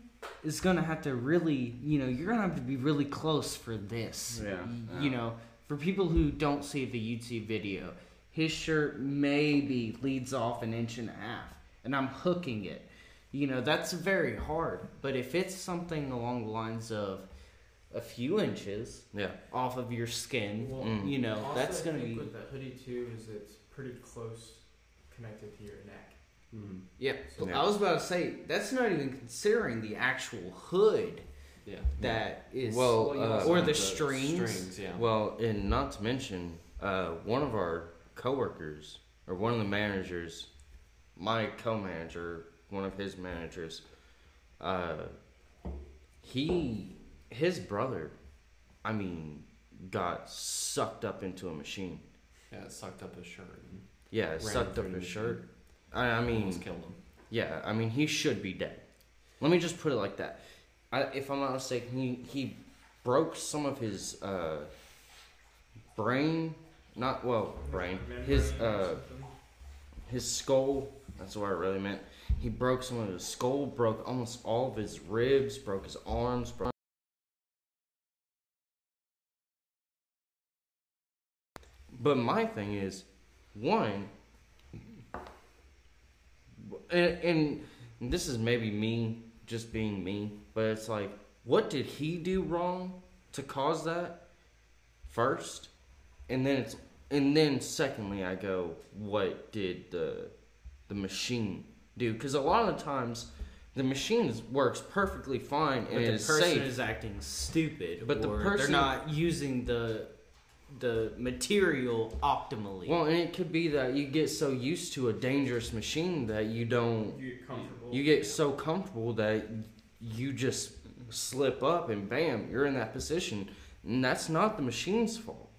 is gonna have to really, you know, you're gonna have to be really close for this. Yeah. Y- You know, for people who don't see the YouTube video, his shirt maybe leads off an inch and a half, and I'm hooking it. You know, that's very hard. But if it's something along the lines of a few inches Yeah. off of your skin, Well, Mm. you know, also, that's gonna think be with the hoodie too is it's pretty close connected to your neck. Mhm. yeah. Yeah. I was about to say that's not even considering the actual hood yeah that is Well, uh, or have the strings. strings yeah Well, and not to mention, uh, one of our coworkers or one of the managers, my co-manager, one of his managers, uh, he, his brother, I mean, got sucked up into a machine. Yeah, it sucked up his shirt Yeah, it sucked up his shirt. I, I mean, almost killed him. yeah, I mean, he should be dead. Let me just put it like that. I, if I'm not mistaken, he he broke some of his uh, brain, not well, brain, his uh, his skull. That's what I really meant. He broke some of his skull, broke almost all of his ribs, broke his arms, broke. But my thing is, one, and, and this is maybe me just being me, but it's like, what did he do wrong to cause that? First, and then it's and then secondly, I go, what did the the machine do? Because a lot of the times, the machine works perfectly fine and But the person safe. is acting stupid, But the person- they're not using the the material optimally. well, and it could be that you get so used to a dangerous machine that you don't You get comfortable. You get so comfortable that you just slip up and bam, you're in that position. And that's not the machine's fault.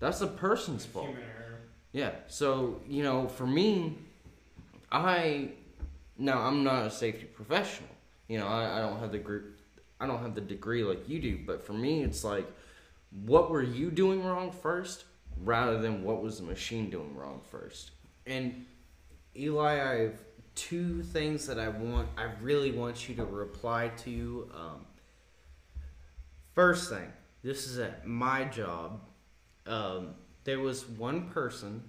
That's the person's fault. Human error. Yeah. So, you know, for me, I now I'm not a safety professional. You know, I, I don't have the group I don't have the degree like you do, but for me it's like what were you doing wrong first rather than what was the machine doing wrong first. And Eli, I have two things that I want. I really want you to reply to. Um, first thing, this is at my job. Um, there was one person.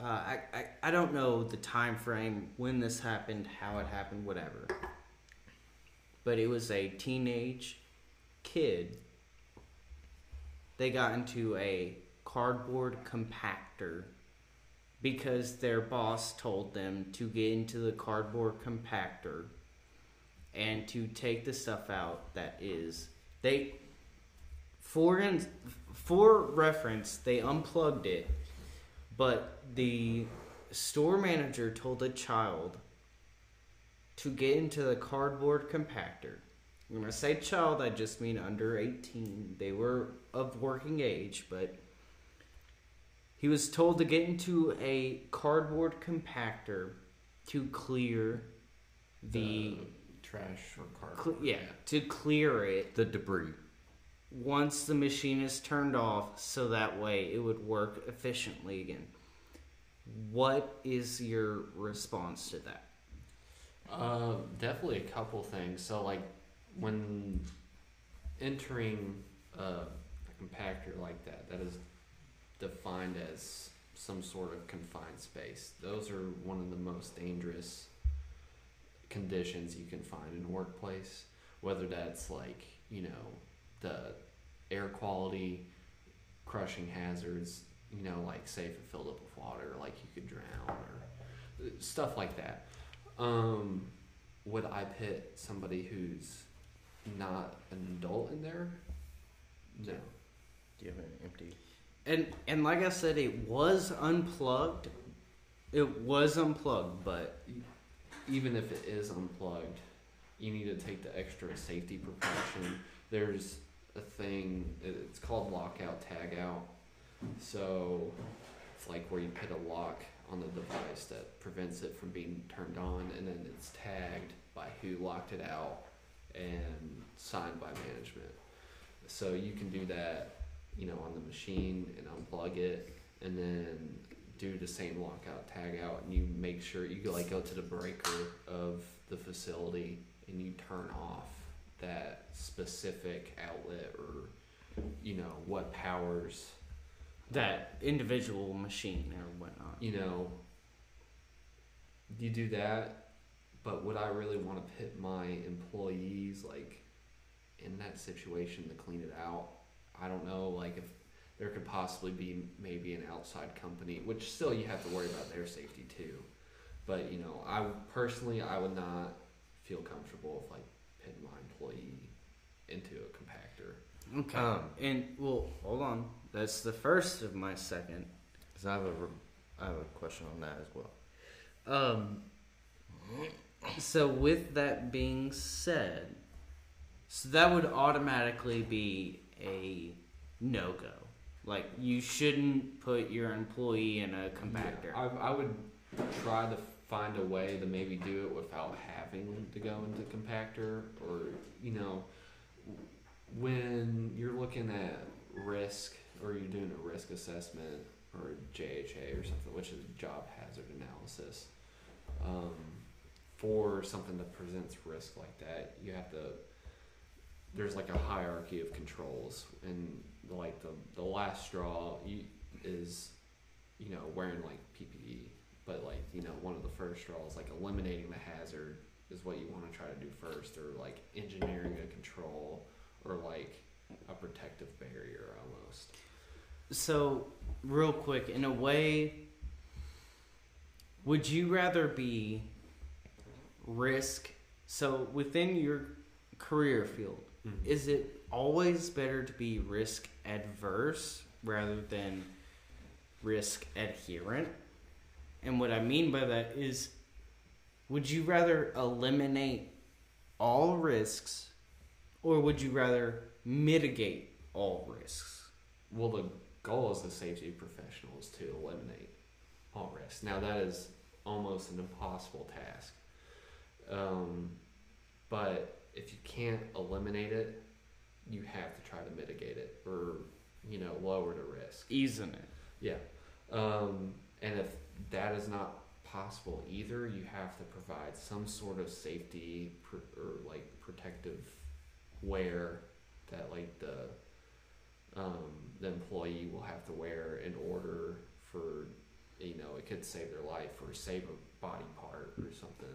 Uh, I, I I don't know the time frame when this happened, how it happened, whatever. But it was a teenage kid. They got into a cardboard compactor because their boss told them to get into the cardboard compactor and to take the stuff out that is they for in, for reference they unplugged it but the store manager told a child to get into the cardboard compactor when i say child i just mean under 18 they were of working age but he was told to get into a cardboard compactor to clear the trash or car. cle- yeah to clear it The debris. once the machine is turned off so that way it would work efficiently again. What is your response to that? Uh, definitely a couple things. So like when entering a, a compactor like that, that is defined as some sort of confined space. Those are one of the most dangerous conditions you can find in a workplace. Whether that's like you know the air quality, crushing hazards. You know, like say if it filled up with water, like you could drown or stuff like that. Um, would I pit somebody who's not an adult in there? No. Do you have an empty? And and like I said, it was unplugged. It was unplugged, but Even if it is unplugged, you need to take the extra safety precaution. There's a thing, it's called lockout tagout. So it's like where you put a lock on the device that prevents it from being turned on, and then it's tagged by who locked it out and signed by management. So you can do that, you know, on the machine and unplug it, and then do the same lockout tag out, and you make sure you go, like go to the breaker of the facility and you turn off that specific outlet or you know what powers that individual machine or whatnot. you know, you do that, but would I really want to pit my employees like in that situation to clean it out? I don't know, like if there could possibly be maybe an outside company, which still you have to worry about their safety too. But you know, I personally I would not feel comfortable if like pitting my employee into a compactor. Okay. Um, and well, hold on. That's the first of my second. Because I have a, I have a question on that as well. Um, so with that being said, so that would automatically be a no go. Like you shouldn't put your employee in a compactor. I, I would try to find a way to maybe do it without having to go into compactor or you know when you're looking at risk or you're doing a risk assessment or JHA or something, which is job hazard analysis, um, for something that presents risk like that, you have to. There's like a hierarchy of controls, and like the the last straw is, you know, wearing like PPE. But like you know, one of the first straws, like eliminating the hazard, is what you want to try to do first, or like engineering a control, or like a protective barrier almost. So, real quick, in a way, would you rather be risk? So, within your career field, mm-hmm. is it always better to be risk adverse rather than risk adherent? And what I mean by that is, would you rather eliminate all risks or would you rather mitigate all risks? Well, the goal as the safety professional is to eliminate all risks. Now, that is almost an impossible task. Um, but if you can't eliminate it, you have to try to mitigate it or, you know, lower the risk. Easing it. Yeah. Um, and if that is not possible either, you have to provide some sort of safety pr- or like protective wear that like the um, the employee will have to wear in order for you know it could save their life or save a body part or something.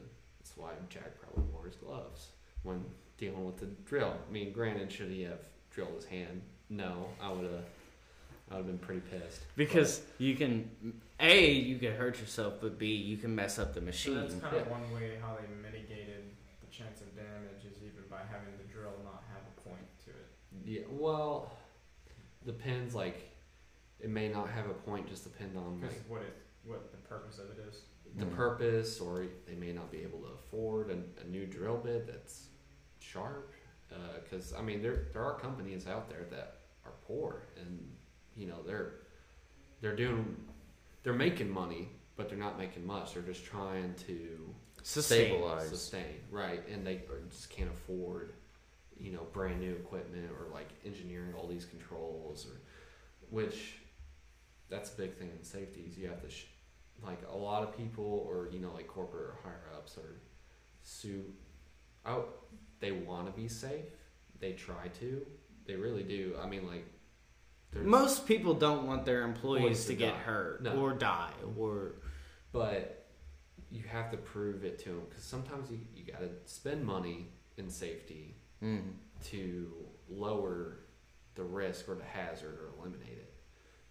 That's why Jack probably wore his gloves when dealing with the drill. I mean, granted, should he have drilled his hand? No, I would have. I would have been pretty pissed. Because you can, A, you can hurt yourself, but B, you can mess up the So machine. that's kind Yeah. of one way how they mitigated the chance of damage is even by having the drill not have a point to it. Yeah, well, depends. Like, it may not have a point. Just depend on Because like what it, what the purpose of it is. The Mm. purpose, or they may not be able to afford a, a new drill bit that's sharp. Because I mean, there there are companies out there that are poor, and you know they're they're doing they're making money, but they're not making much. They're just trying to Sustain. Stabilize. sustain, right? And they just can't afford, you know, brand new equipment or like engineering all these controls, or which that's a big thing in safety. Is you have to sh- like a lot of people or you know like corporate or higher ups are sue out. They want to be safe. They try to. They really do. I mean, like Most people don't want their employees to to get hurt No. or die or but you have to prove it to them because sometimes you, you got to spend money in safety Mm. to lower the risk or the hazard or eliminate it.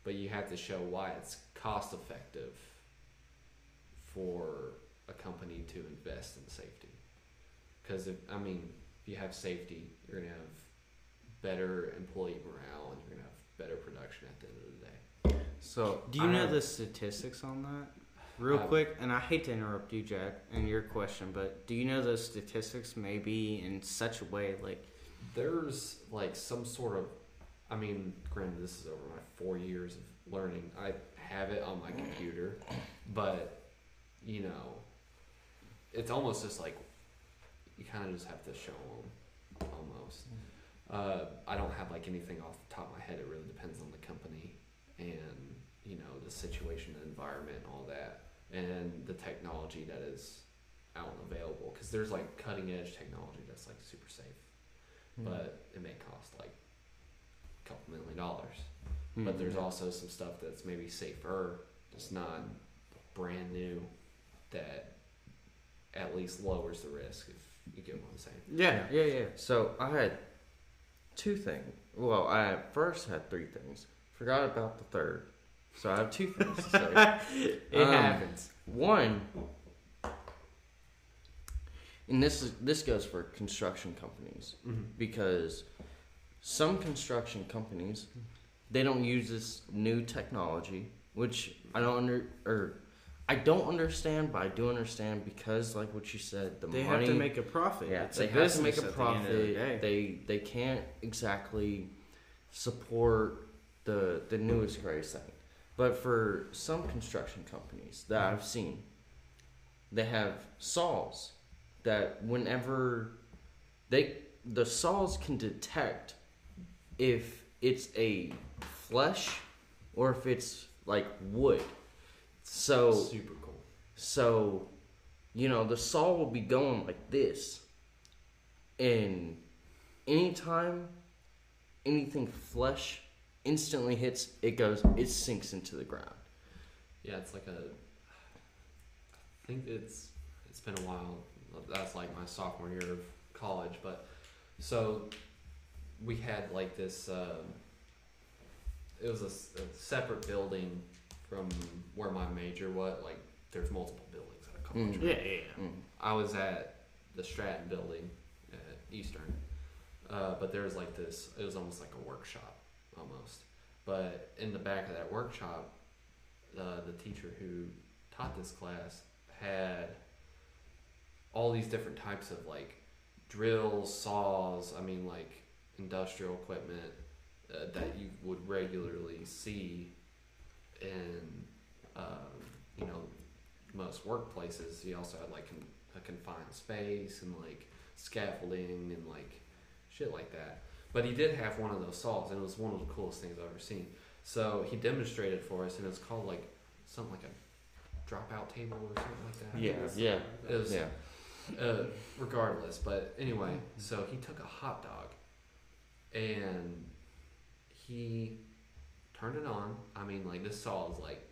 But you have to show why it's cost effective for a company to invest in safety. Because if I mean, if you have safety, you're gonna have better employee morale and you're gonna have better production at the end of the day. So Do you I know have- the statistics on that? Real Um, quick, and I hate to interrupt you, Jack, and your question, but do you know the statistics maybe in such a way like There's like some sort of, I mean, granted, this is over my four years of learning. I have it on my computer, but you know, it's almost just like you kind of just have to show them almost. Uh, I don't have like anything off the top of my head. It really depends on the company and you know the situation, the environment, and all that, and the technology that is out and available. Because there's like cutting edge technology that's like super safe Mm. but it may cost like a couple million dollars. Hmm. But there's also some stuff that's maybe safer, just not brand new, that at least lowers the risk. If you get what I'm saying. Yeah, yeah, yeah. So I had two things. Well, I at first had three things. Forgot about the third. So I have two things to say. It Um, happens. One, and this is this goes for construction companies because some construction companies they don't use this new technology, which I don't under or I don't understand, but I do understand because, like what you said, the They money have to make a profit. yeah, it's they have to make a at the the profit. They they can't exactly support the the newest greatest thing. But for some construction companies that I've seen, they have saws that whenever they the saws can detect if it's a flesh or if it's like wood. So Super cool. so, you know, the saw will be going like this. And anytime anything flesh instantly hits, it goes, it sinks into the ground. Yeah, it's like a. I think it's it's been a while. That's like my sophomore year of college, but so we had like this. Um, it was a separate building from where my major was. Like, there's multiple buildings at a college. Mm. Yeah, yeah, yeah. Mm. I was at the Stratton building at Eastern, uh, but there was like this. It was almost like a workshop, almost. But in the back of that workshop, uh, the teacher who taught this class had all these different types of like drills, saws. I mean, like industrial equipment uh, that you would regularly see in, um, you know, most workplaces. He also had like con- a confined space and like scaffolding and like shit like that. But he did have one of those saws, and it was one of the coolest things I've ever seen. So he demonstrated for us, and it's called like something like a dropout table or something like that. Yeah, yeah, It was, yeah. uh, regardless, but anyway, so he took a hot dog and he turned it on. I mean, like this saw is like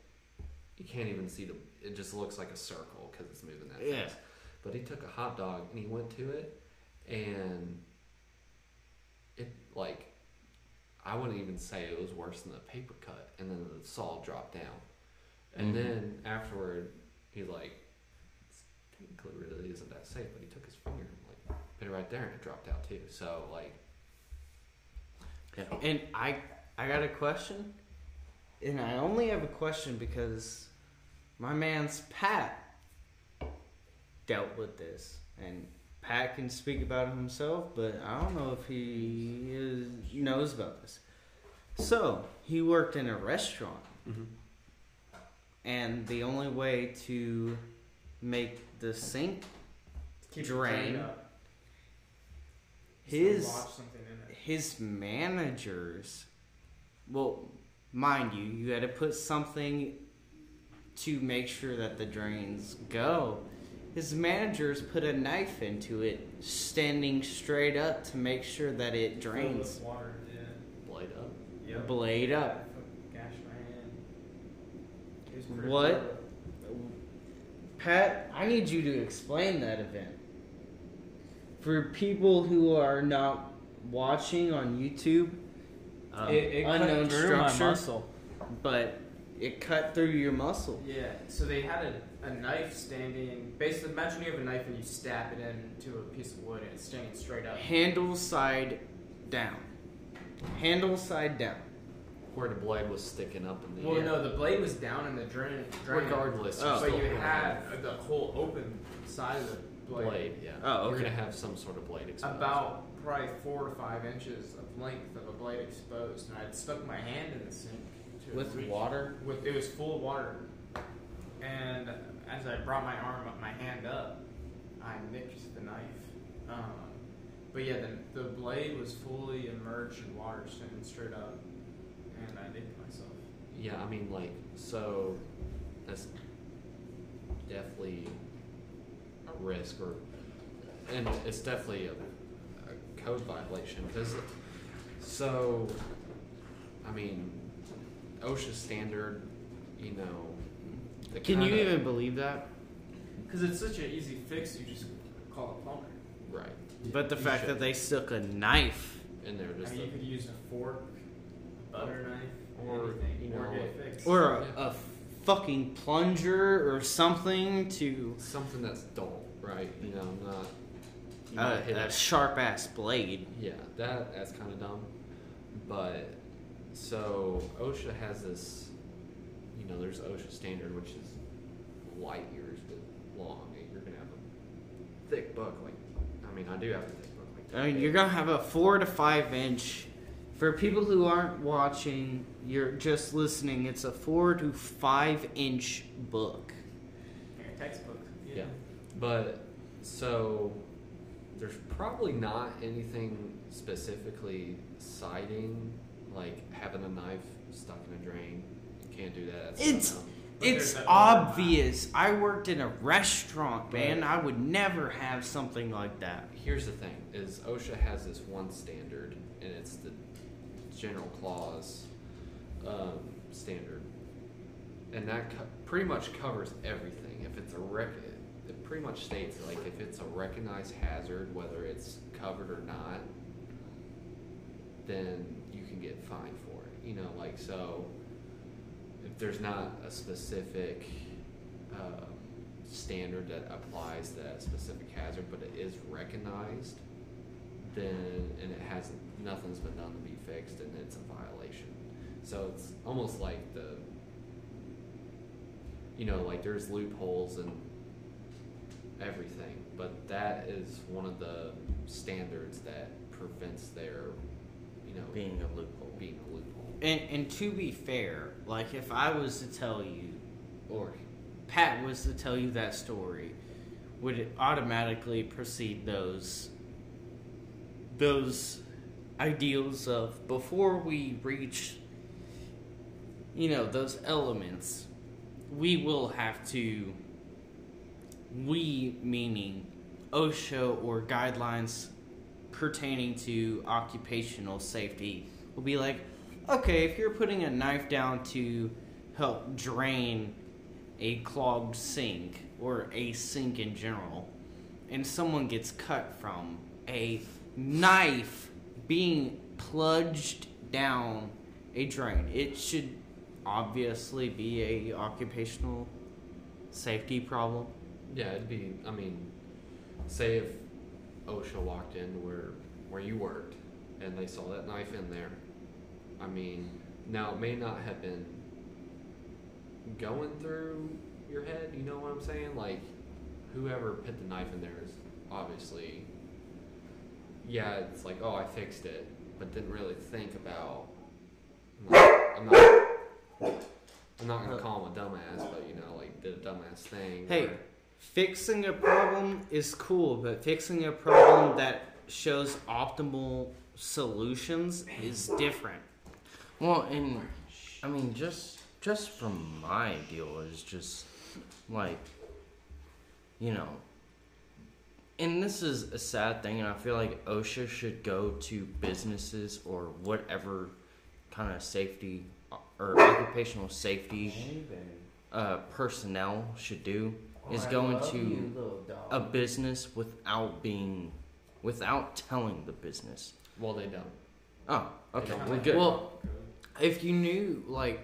you can't even see the. It just looks like a circle because it's moving that Yeah. fast. But he took a hot dog and he went to it, and it like I wouldn't even say it was worse than the paper cut. And then the saw dropped down, and Mhm. then afterward, he's like, technically really isn't that safe, but he took his finger and like put it right there and it dropped out too. So like Yeah. And I I got a question. And I only have a question because my man's Pat dealt with this. And Pat can speak about it himself, but I don't know if he is, knows about this. So, he worked in a restaurant. Mm-hmm. And the only way to make the sink Keep Drain. His- So lodge something in it. his managers well mind you you had to put something to make sure that the drains go his managers put a knife into it standing straight up to make sure that it drains water. Yeah. blade up. Yep. blade up I my hand. It was pretty What? brutal. pat i need you to explain that event for people who are not watching on youtube um, it, it unknown cut through my structure muscle. but it cut through your muscle Yeah, so they had a, a knife standing. Basically, imagine you have a knife and you stab it into a piece of wood and it's standing straight up. handle side down. Handle side down. Where the blade was sticking up in the Well, air. no, the blade was down in the drain. drain Regardless, Oh. but you had have the whole open side of the blade, blade. Yeah. Oh, You're okay. gonna have some sort of blade exposed. about probably four to five inches of length of a blade exposed, and I'd stuck my hand in the sink to With reach- water? With it was full of water, and as I brought my arm up, my hand up, I nicked the knife. Um, but yeah, the, the blade was fully immersed in water, standing straight up, and I nicked myself. Yeah, I mean, like, so that's definitely a risk, or and it's definitely a, a code violation because, so, I mean, OSHA standard, you know. the Can you kinda- even believe that? Because it's such an easy fix, you just call a plumber. right? But the You fact should. that they stuck a knife. and they're I just mean, a- you could use a fork, a butter knife, Or, anything, you or know, get like- fixed. Or a, Yeah. a fucking plunger or something to something that's dull, right? You know, not. You uh, a, might hit a a sharp ass blade. Yeah, that that's kind of dumb. But so OSHA has this, you know, there's OSHA standard which is light years but long. You're gonna have a thick book, like I mean, I do have a thick book. Like I mean, you're gonna have a four to five inch For people who aren't watching, you're just listening. It's a four to five inch book. Yeah, textbook. Yeah. But so there's probably not anything specifically citing like having a knife stuck in a drain. You can't do that. That's It's- It's obvious. I worked in a restaurant, man. I would never have something like that. Here's the thing: is OSHA has this one standard, and it's the general clause um, standard, and that co- pretty much covers everything. If it's a rec, it pretty much states like if it's a recognized hazard, whether it's covered or not, then you can get fined for it. You know, like so. If there's not a specific um, standard that applies to that specific hazard, but it is recognized, then and it hasn't nothing's been done to be fixed, and it's a violation. So it's almost like the you know like there's loopholes and everything, but that is one of the standards that prevents their you know Being a loophole. being a loophole. And and to be fair, like if I was to tell you, Or Pat was to tell you that story, would it automatically precede those those ideals of before we reach you know those elements we will have to we meaning OSHA or guidelines pertaining to occupational safety will be like okay if you're putting a knife down to help drain a clogged sink or a sink in general and someone gets cut from a knife being plunged down a drain it should obviously be a occupational safety problem Yeah, it'd be. I mean, say if OSHA walked in where where you worked and they saw that knife in there. I mean, now it may not have been going through your head. You know what I'm saying? Like, whoever put the knife in there is obviously. Yeah, it's like, oh, I fixed it, but didn't really think about. I'm not. I'm not, I'm not gonna uh. call him a dumbass, but you know, like did a dumbass thing. Hey, or- fixing a problem is cool, but fixing a problem that shows optimal solutions is different. Well, and I mean, just just from my deal is just like, you know, and this is a sad thing, and I feel like OSHA should go to businesses or whatever kind of safety or occupational safety uh, personnel should do is go into a business without being without telling the business. well, they don't. Oh, okay, don't we're good. Well, if you knew, like,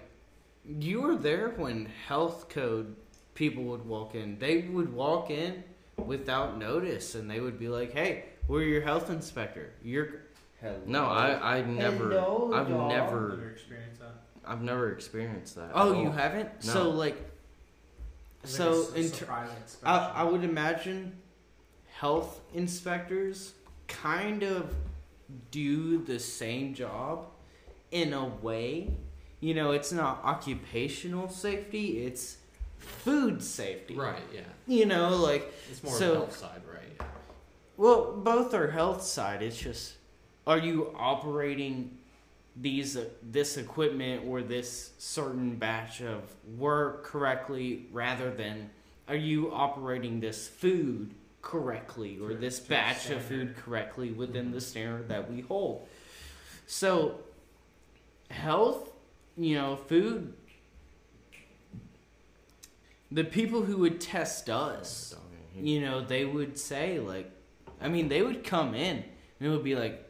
you were there when health code people would walk in. They would walk in without notice, and they would be like, "Hey, we're your health inspector. You're no, I I never Hello, I've y'all. never Never experienced that. I've never experienced that. oh, you haven't. No. So like, It's so in ter- I. I would imagine health inspectors kind of do the same job in a way. You know, it's not occupational safety, it's food safety. Right. Yeah. You know, like, It's more So- the health side, right? Yeah. well, both are health side. It's just, are you operating these uh, this equipment or this certain batch of work correctly, rather than are you operating this food correctly or this batch of food correctly within the standard that we hold? So, health, you know, food. The people who would test us you know, they would say like, I mean, they would come in and it would be like,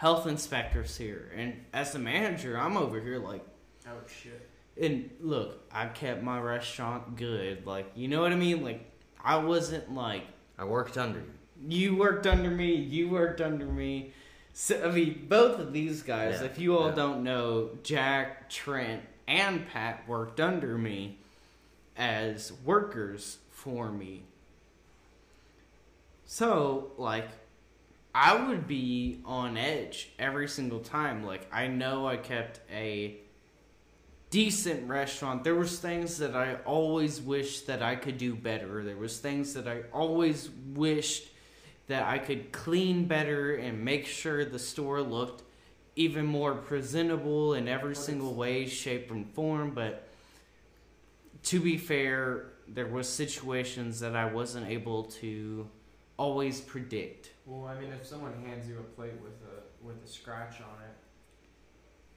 health inspectors here, and as the manager, I'm over here like, oh shit. and look, I kept my restaurant good, like, you know what I mean? Like, I wasn't like, I worked under you. you worked under me, you worked under me. So, I mean, both of these guys, Yeah, if you all yeah. don't know, Jack, Trent, and Pat worked under me as workers for me. So, like, I would be on edge every single time. Like I know I kept a decent restaurant. There was things that I always wished that I could do better. There was things that I always wished that I could clean better and make sure the store looked even more presentable in every single way, shape, and form. But to be fair, there was situations that I wasn't able to always predict. Well, I mean, if someone hands you a plate with a with a scratch on it,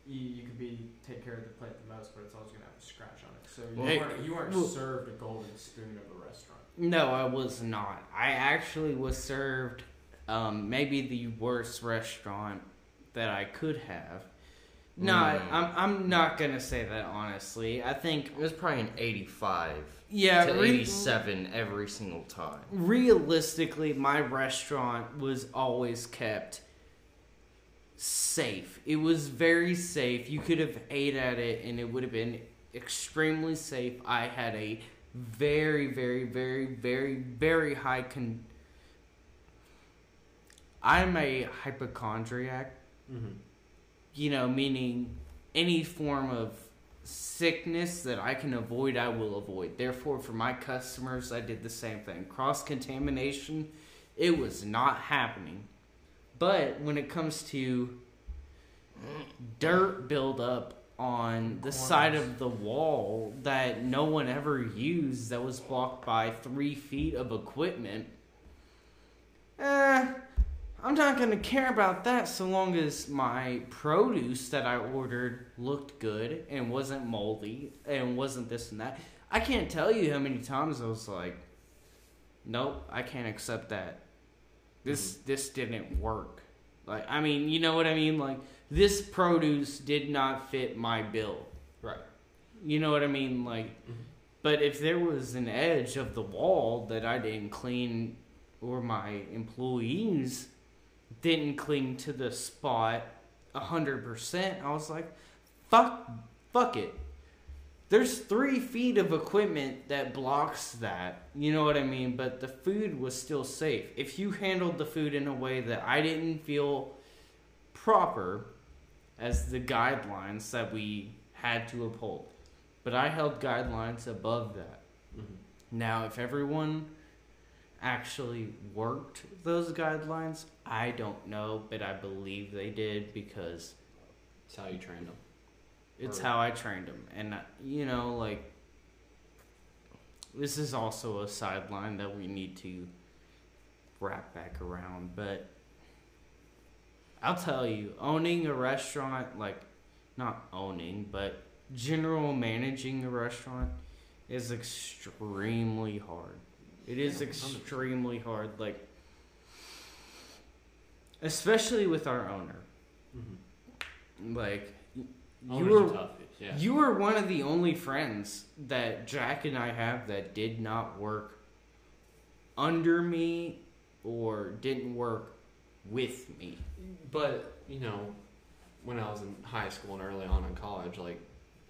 you, you could be take care of the plate the most, but it's always gonna have a scratch on it. So you Hey, weren't you weren't well- served a golden spoon of a restaurant. No, I was not. I actually was served um, maybe the worst restaurant that I could have. No, I- Mm. I'm I'm not gonna say that honestly. I think It was probably an 85 yeah, to re- 87 every single time. realistically, my restaurant was always kept safe. It was very safe. You could have ate at it and it would have been extremely safe. I had a very, very, very, very, very high con. I'm a hypochondriac, Mm-hmm. you know, meaning any form of sickness that I can avoid, I will avoid. Therefore, for my customers, I did the same thing. Cross contamination, it was not happening. But when it comes to dirt buildup on the side of the wall that no one ever used, that was blocked by three feet of equipment, eh, I'm not gonna care about that so long as my produce that I ordered looked good and wasn't moldy and wasn't this and that. I can't tell you how many times I was like, "Nope, I can't accept that. This mm-hmm. this didn't work." Like, I mean, you know what I mean? Like, this produce did not fit my bill. Right. You know what I mean? Like, mm-hmm. but if there was an edge of the wall that I didn't clean or my employees didn't cling to the spot a hundred percent, I was like, fuck, fuck it. There's three feet of equipment that blocks that. You know what I mean? But the food was still safe. If you handled the food in a way that I didn't feel proper as the guidelines that we had to uphold, but I held guidelines above that. Mm-hmm. Now, if everyone actually worked those guidelines, I don't know, but I believe they did because That's how you trained them. it's Or- how I trained them. And, uh, you know, like, this is also a sideline that we need to wrap back around. But I'll tell you, owning a restaurant, like, not owning, but general managing a restaurant is extremely hard. It is extremely hard. Like, especially with our owner. Mm-hmm. Like, y- you were tough. Yeah. you were one of the only friends that Jack and I have that did not work under me or didn't work with me. But you know, when I was in high school and early on in college, like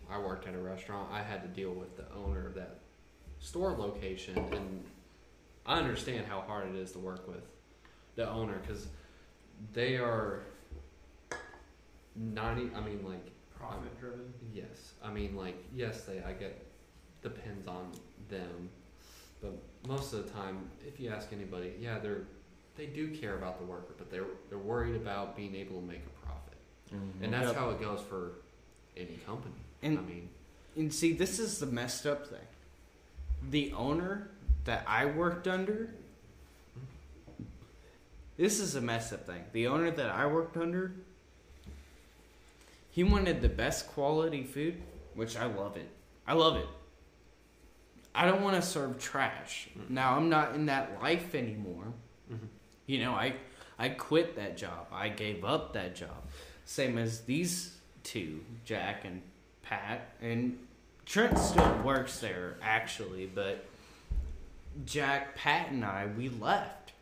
I worked at a restaurant, I had to deal with the owner of that store location, and I understand how hard it is to work with the owner because they are ninety. I mean, like Profit driven. Yes, I mean like yes, they I get depends on them, but most of the time, if you ask anybody, yeah, they're they do care about the worker, but they're they're worried about being able to make a profit, mm-hmm. and that's Yep. how it goes for any company. And I mean, And see, this is the messed up thing. The owner that I worked under, this is a messed up thing. The owner that I worked under, he wanted the best quality food, which I love it. I love it. I don't want to serve trash. Mm. Now I'm not in that life anymore. Mhm. You know, I I quit that job. I gave up that job. Same as these two, Jack and Pat, and Trent still works there actually, but Jack, Pat, and I we left.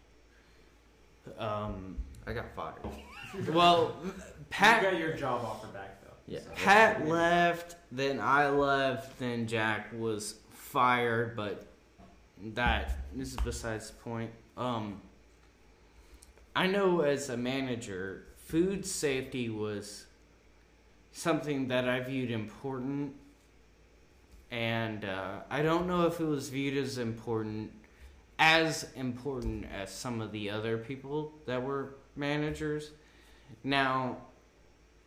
Um, I got fired. well, you Pat got your job offer back though. Yeah. So- Pat left, then I left, then Jack was fired, but that this is besides the point. Um I know as a manager, food safety was something that I viewed important, and uh, I don't know if it was viewed as important, as important as some of the other people that were managers. Now,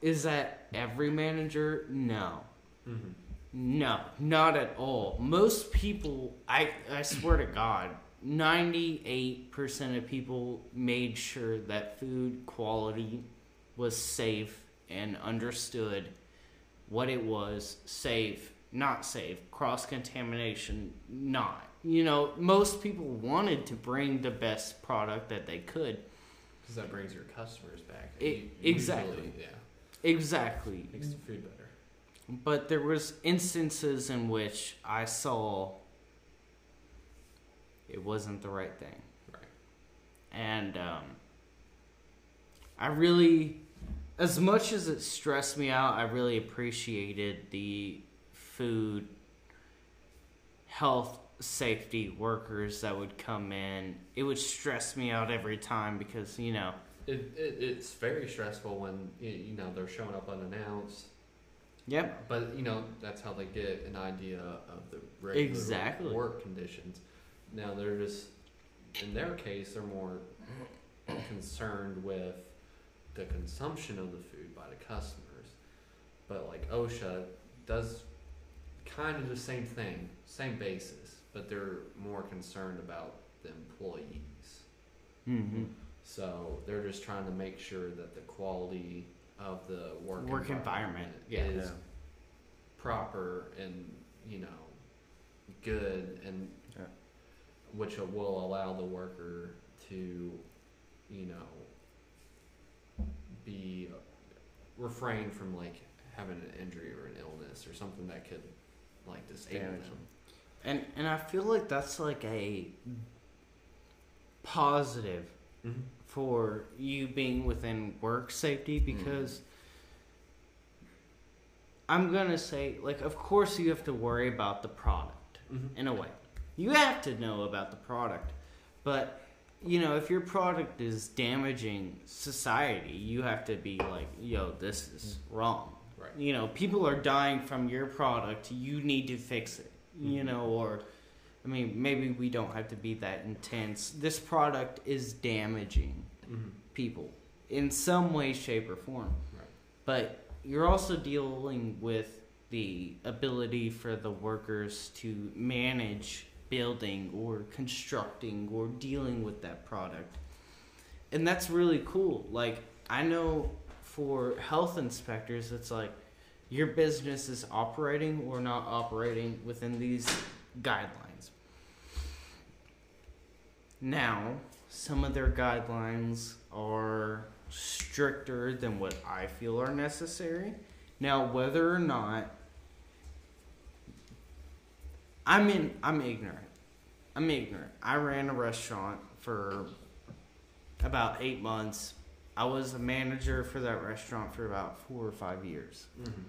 is that every manager? No. Mm-hmm. No, not at all. Most people, I, I swear to God, 98% of people made sure that food quality was safe and understood what it was safe, not safe, cross contamination, not. You know, most people wanted to bring the best product that they could. Because that brings your customers back. You- exactly. usually, yeah. Exactly. Makes the food better. But there was instances in which I saw it wasn't the right thing. Right. And um, I really, as much as it stressed me out, I really appreciated the food health safety workers that would come in. It would stress me out every time because, you know, It, it, it's very stressful when you know they're showing up unannounced. yep, But you know that's how they get an idea of the regular Exactly. work conditions. Now they're just in their case they're more concerned with the consumption of the food by the customers. But like OSHA does kind of the same thing, same basis, but they're more concerned about the employees. hmm So they're just trying to make sure that the quality of the work, Work environment, yeah. is proper and you know good and Yeah. which will allow the worker to you know be refrain from like having an injury or an illness or something that could like disable Damage them. And and I feel like that's like a positive Mm-hmm. for you being within work safety because I'm gonna say like of course you have to worry about the product Mm-hmm. in a way. You have to know about the product. But you know, if your product is damaging society, you have to be like, yo, this is wrong. Right. You know, people are dying from your product, you need to fix it. You Mhm. know, or I mean, maybe we don't have to be that intense. This product is damaging Mm-hmm. people in some way, shape, or form. Right. But you're also dealing with the ability for the workers to manage building or constructing or dealing with that product. And that's really cool. Like, I know for health inspectors, it's like your business is operating or not operating within these guidelines. Now, some of their guidelines are stricter than what I feel are necessary. Now, whether or not I'm in, I'm ignorant. I'm ignorant. I ran a restaurant for about eight months. I was a manager for that restaurant for about four or five years. Mm-hmm.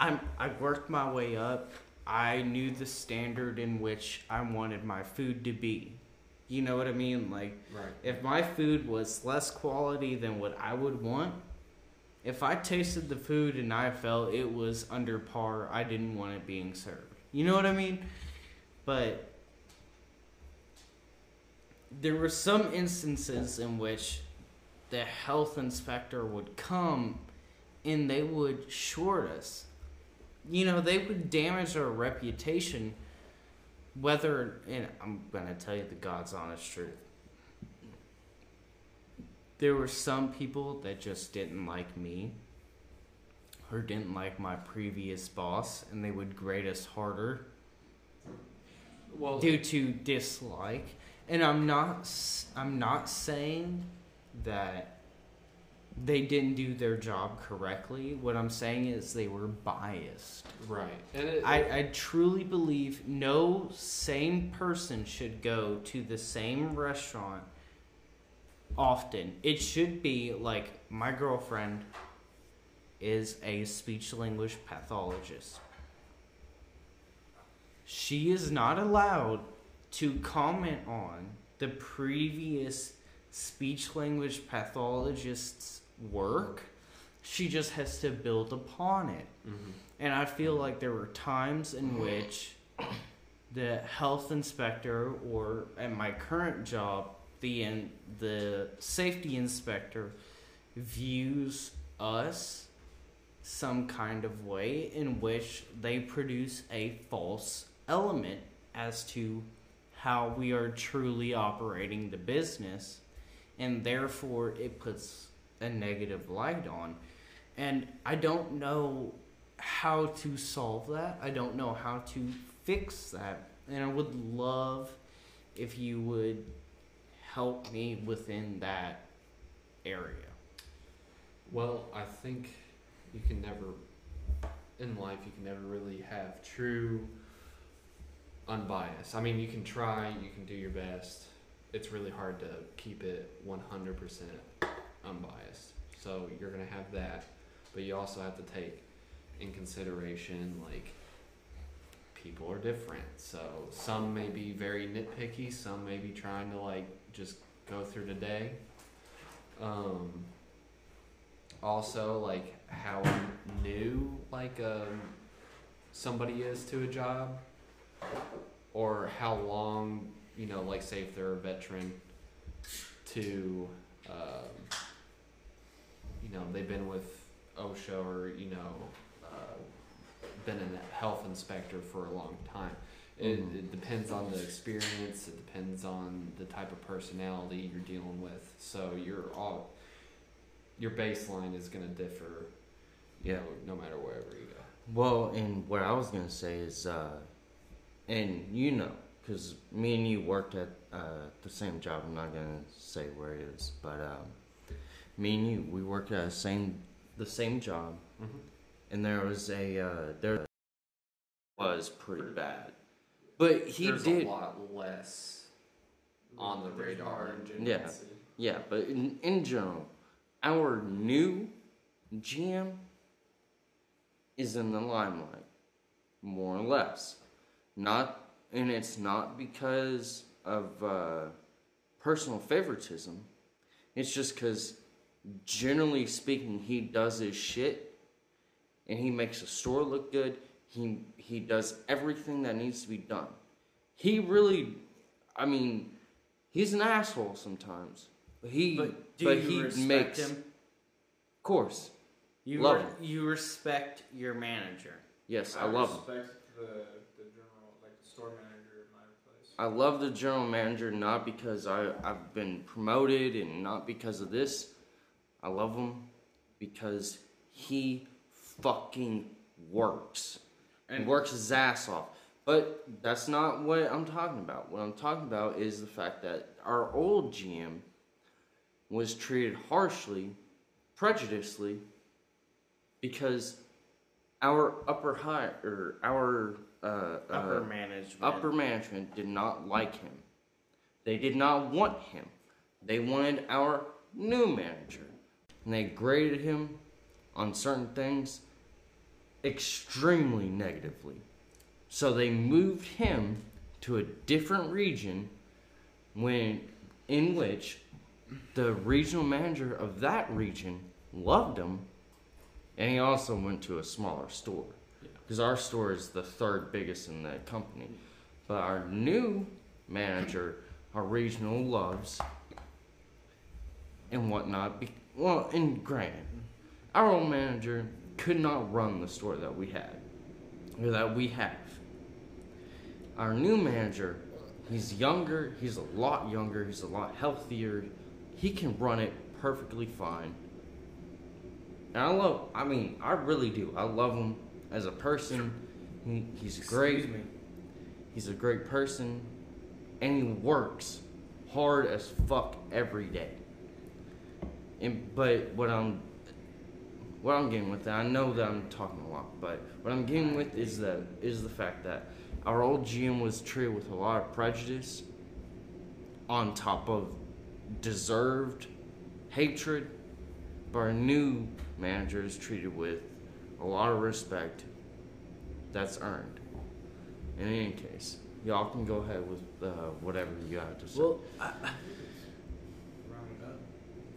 I'm, I worked my way up. I knew the standard in which I wanted my food to be. You know what I mean? Like, Right. if my food was less quality than what I would want, if I tasted the food and I felt it was under par, I didn't want it being served. You know what I mean? But there were some instances in which the health inspector would come and they would short us. You know, they would damage our reputation whether and I'm gonna tell you the God's honest truth. There were some people that just didn't like me or didn't like my previous boss and they would grade us harder Well, due to dislike. And I'm not I'm not saying that they didn't do their job correctly. What I'm saying is they were biased. right. And it, I, I truly believe no sane person should go to the same restaurant often. It should be like my girlfriend is a speech language pathologist. She is not allowed to comment on the previous speech language pathologists work. She just has to build upon it. Mm-hmm. And I feel like there were times in which the health inspector, or at my current job, the in, the safety inspector, views us some kind of way in which they produce a false element as to how we are truly operating the business, and therefore it puts a negative light on. And I don't know how to solve that. I don't know how to fix that. And I would love if you would help me within that area. Well, I think you can never, in life, you can never really have true unbiased. I mean, you can try, you can do your best. It's really hard to keep it 100% unbiased. So you're going to have that, but you also have to take in consideration, like, people are different. So some may be very nitpicky, some may be trying to, like, just go through the day. Um, also like how new like um, somebody is to a job or how long you know like say if they're a veteran to um, you know they've been with OSHA or you know uh, been a health inspector for a long time it, Mhm. it depends on the experience it depends on the type of personality you're dealing with so you're all your baseline is going to differ you Yeah. know, no matter wherever you go Well, and what I was gonna say is, uh, and you know, because me and you worked at uh, the same job. I'm not gonna say where it is, but um, me and you, we worked at the same the same job, mm-hmm. and there was a uh, there was pretty bad, but he There's did a lot less on the radar Yeah. Yeah, but in, in general, our new GM is in the limelight, more or less. Not, and it's not because of uh, personal favoritism. It's just because, generally speaking, he does his shit, and he makes the store look good. He he does everything that needs to be done. He really, I mean, he's an asshole sometimes. But he, But do but you he respect makes, him? of course, You Love re- him. you respect your manager. yes, I love him. respect the the general like the store manager at my place. I love the general manager not because I, I've been promoted and not because of this. I love him because he fucking works. And And- works his ass off. But that's not what I'm talking about. What I'm talking about is the fact that our old GM was treated harshly, prejudicially, because our upper high or our uh, Upper uh, management. upper management did not like him. They did not want him. They wanted our new manager. And they graded him on certain things extremely negatively. So they moved him to a different region when in which the regional manager of that region loved him and he also went to a smaller store because our store is the third biggest in the company. But our new manager, our regional loves and whatnot. Be- well, and granted, our old manager could not run the store that we had or that we have. Our new manager, he's younger, he's a lot younger, he's a lot healthier. He can run it perfectly fine. And I love, I mean, I really do. I love him as a person. He, he's great. He's a great person. And he works hard as fuck every day. And, but what I'm what I'm getting with that, I know that I'm talking a lot, but what I'm getting with is that is the fact that our old GM was treated with a lot of prejudice on top of deserved hatred, but our new manager is treated with a lot of respect that's earned. In any case, y'all can go ahead with uh, whatever you have to say. Well, I,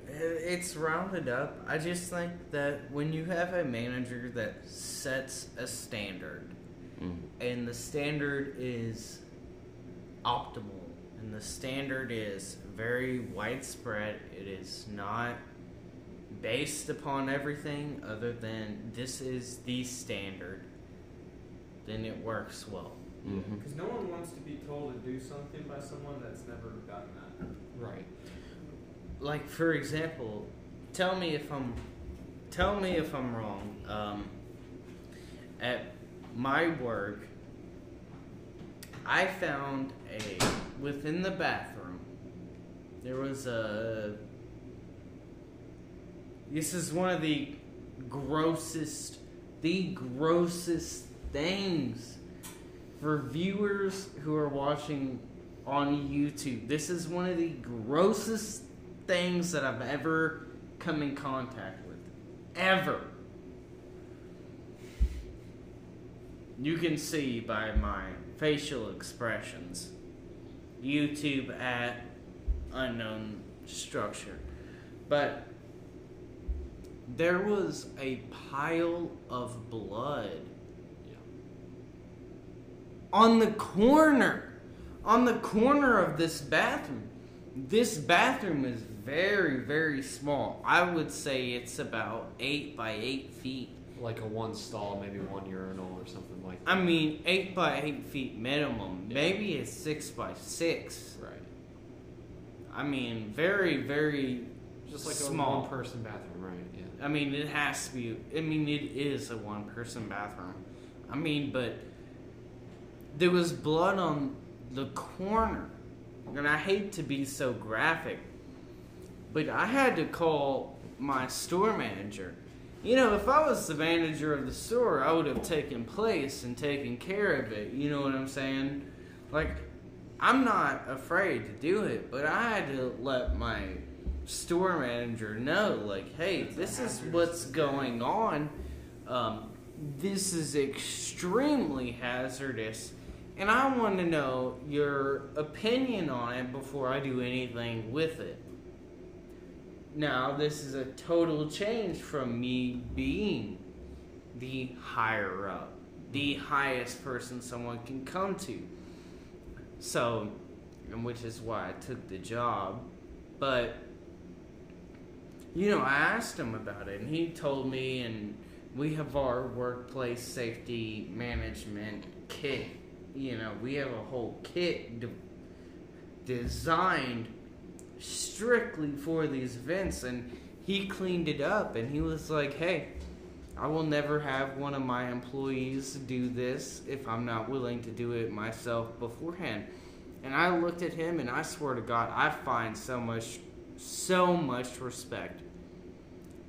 it's rounded up. I just think that when you have a manager that sets a standard, Mm. and the standard is optimal, and the standard is very widespread, it is not based upon everything other than this is the standard, then it works well. hmm Because no one wants to be told to do something by someone that's never done that. Right. like for example, tell me if I'm tell me if I'm wrong. Um, at my work, I found a within the bathroom. There was a. This is one of the grossest, the grossest things for viewers who are watching on YouTube. This is one of the grossest things that I've ever come in contact with. Ever. You can see by my facial expressions. YouTube at unknown structure. But there was a pile of blood Yeah. on the corner on the corner of this bathroom this bathroom is very very small i would say it's about eight by eight feet Like a one stall, maybe one urinal or something like that. i mean eight by eight feet minimum maybe it's six by six Right. i mean very very Just like Small. a one person bathroom, right? I mean, it has to be. I mean, it is a one person bathroom. I mean, but there was blood on the corner. And I hate to be so graphic, but I had to call my store manager. You know, if I was the manager of the store, I would have taken place and taken care of it. You know what I'm saying? Like, I'm not afraid to do it, but I had to let my store manager know, like, hey, this is what's going on. Um, this is extremely hazardous, and I want to know your opinion on it before I do anything with it. Now, this is a total change from me being the higher up, the highest person someone can come to. So, and which is why I took the job. But, you know, I asked him about it, and he told me, and we have our workplace safety management kit. You know, we have a whole kit de- designed strictly for these events, and he cleaned it up, and he was like, hey, I will never have one of my employees do this if I'm not willing to do it myself beforehand. And I looked at him and I swear to God, I find so much, so much respect.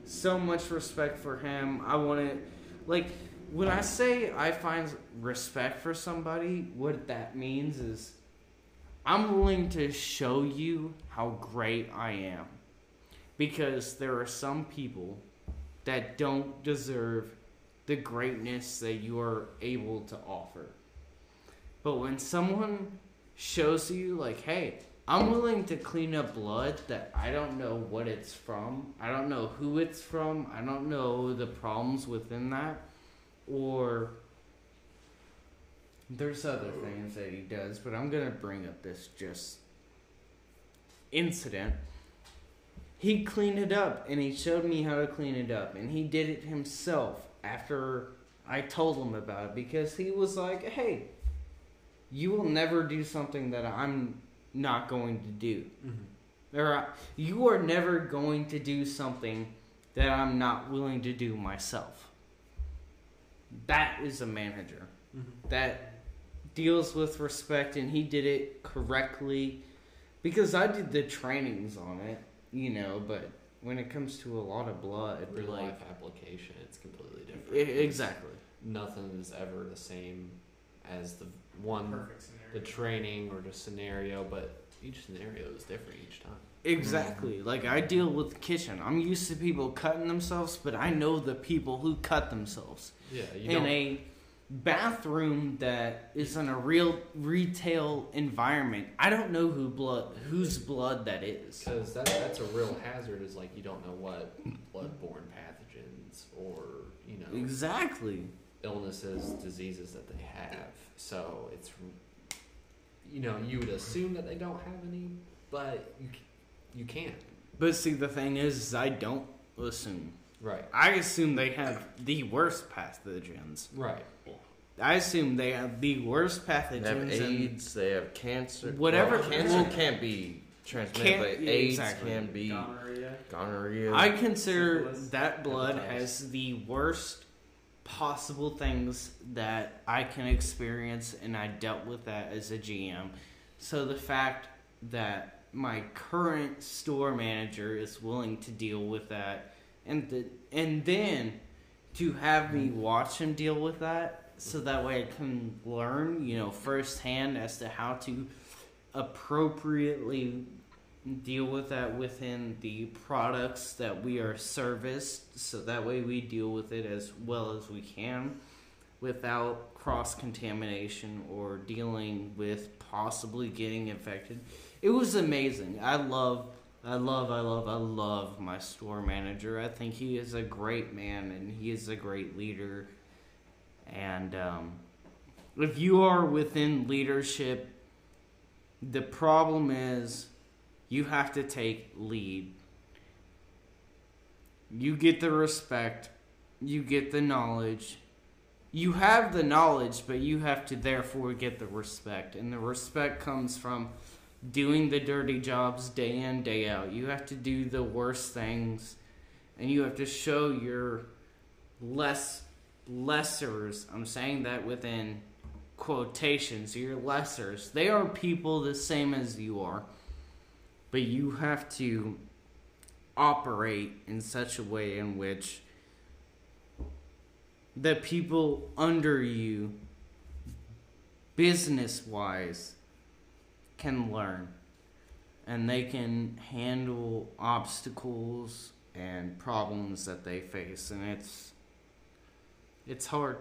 So much respect for him. I want to, like, when I say I find respect for somebody, what that means is I'm willing to show you how great I am. Because there are some people that don't deserve the greatness that you are able to offer. But when someone shows you, like, hey, I'm willing to clean up blood that I don't know what it's from, I don't know who it's from, I don't know the problems within that, or there's other things that he does, but I'm gonna bring up this just incident. He cleaned it up and he showed me how to clean it up, and he did it himself after I told him about it because he was like, "Hey, you will never do something that I'm not going to do, or uh, you are never going to do something that I'm not willing to do myself." That is a manager that deals with respect and he did it correctly because I did the trainings on it, you know, but when it comes to a lot of blood, Real like life application, it's completely different. e- exactly. Nothing is ever the same as the one, Perfect scenario. The training or the scenario, but each scenario is different each time. Exactly. Mm-hmm. Like I deal with kitchen. I'm used to people cutting themselves, but I know the people who cut themselves Yeah, you in don't. a bathroom that is in a real retail environment. I don't know who blood whose blood that is. Because that, that's a real hazard. Is like you don't know what bloodborne pathogens or you know Exactly. illnesses, diseases that they have. So it's you know you would assume that they don't have any, but you you can't. But see, the thing is, is I don't assume. Right. I assume they have the worst pathogens. Right. I assume they have the worst pathogens. They have and- AIDS. They have cancer. Whatever- Well, cancer well, can't be transmitted, Can't- but yeah, AIDS exactly. can be Gonorrhea. gonorrhea. I consider Syphilis, that blood hepatitis. as the worst possible things that I can experience, and I dealt with that as a GM. So the fact that my current store manager is willing to deal with that, and the, and then to have me watch him deal with that, so that way I can learn, you know, firsthand as to how to appropriately deal with that within the products that we are serviced. So that way we deal with it as well as we can without cross contamination or dealing with possibly getting infected. It was amazing. I love i love i love i love my store manager. I think he is a great man and he is a great leader. And um, if you are within leadership the problem is you have to take lead. You get the respect, you get the knowledge. You have the knowledge, but you have to therefore get the respect. And the respect comes from doing the dirty jobs day in, day out. You have to do the worst things and you have to show your less lessers. I'm saying that within quotations, your lessers. They are people the same as you are but you have to operate in such a way in which the people under you business wise can learn. And they can handle obstacles and problems that they face. And it's it's hard.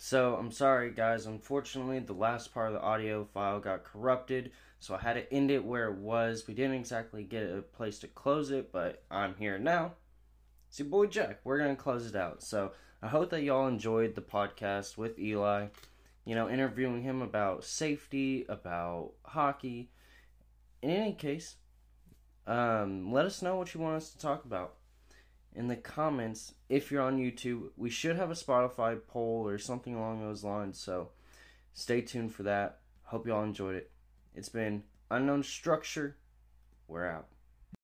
So I'm sorry, guys. Unfortunately, the last part of the audio file got corrupted, so I had to end it where it was. We didn't exactly get a place to close it, but I'm here now. It's your boy Jack. We're gonna close it out. So I hope that y'all enjoyed the podcast with Eli. You know, interviewing him about safety, about hockey. In any case, um, let us know what you want us to talk about in the comments if you're on YouTube. We should have a Spotify poll or something along those lines, so stay tuned for that. Hope y'all enjoyed it. It's been Unknown Structure. We're out.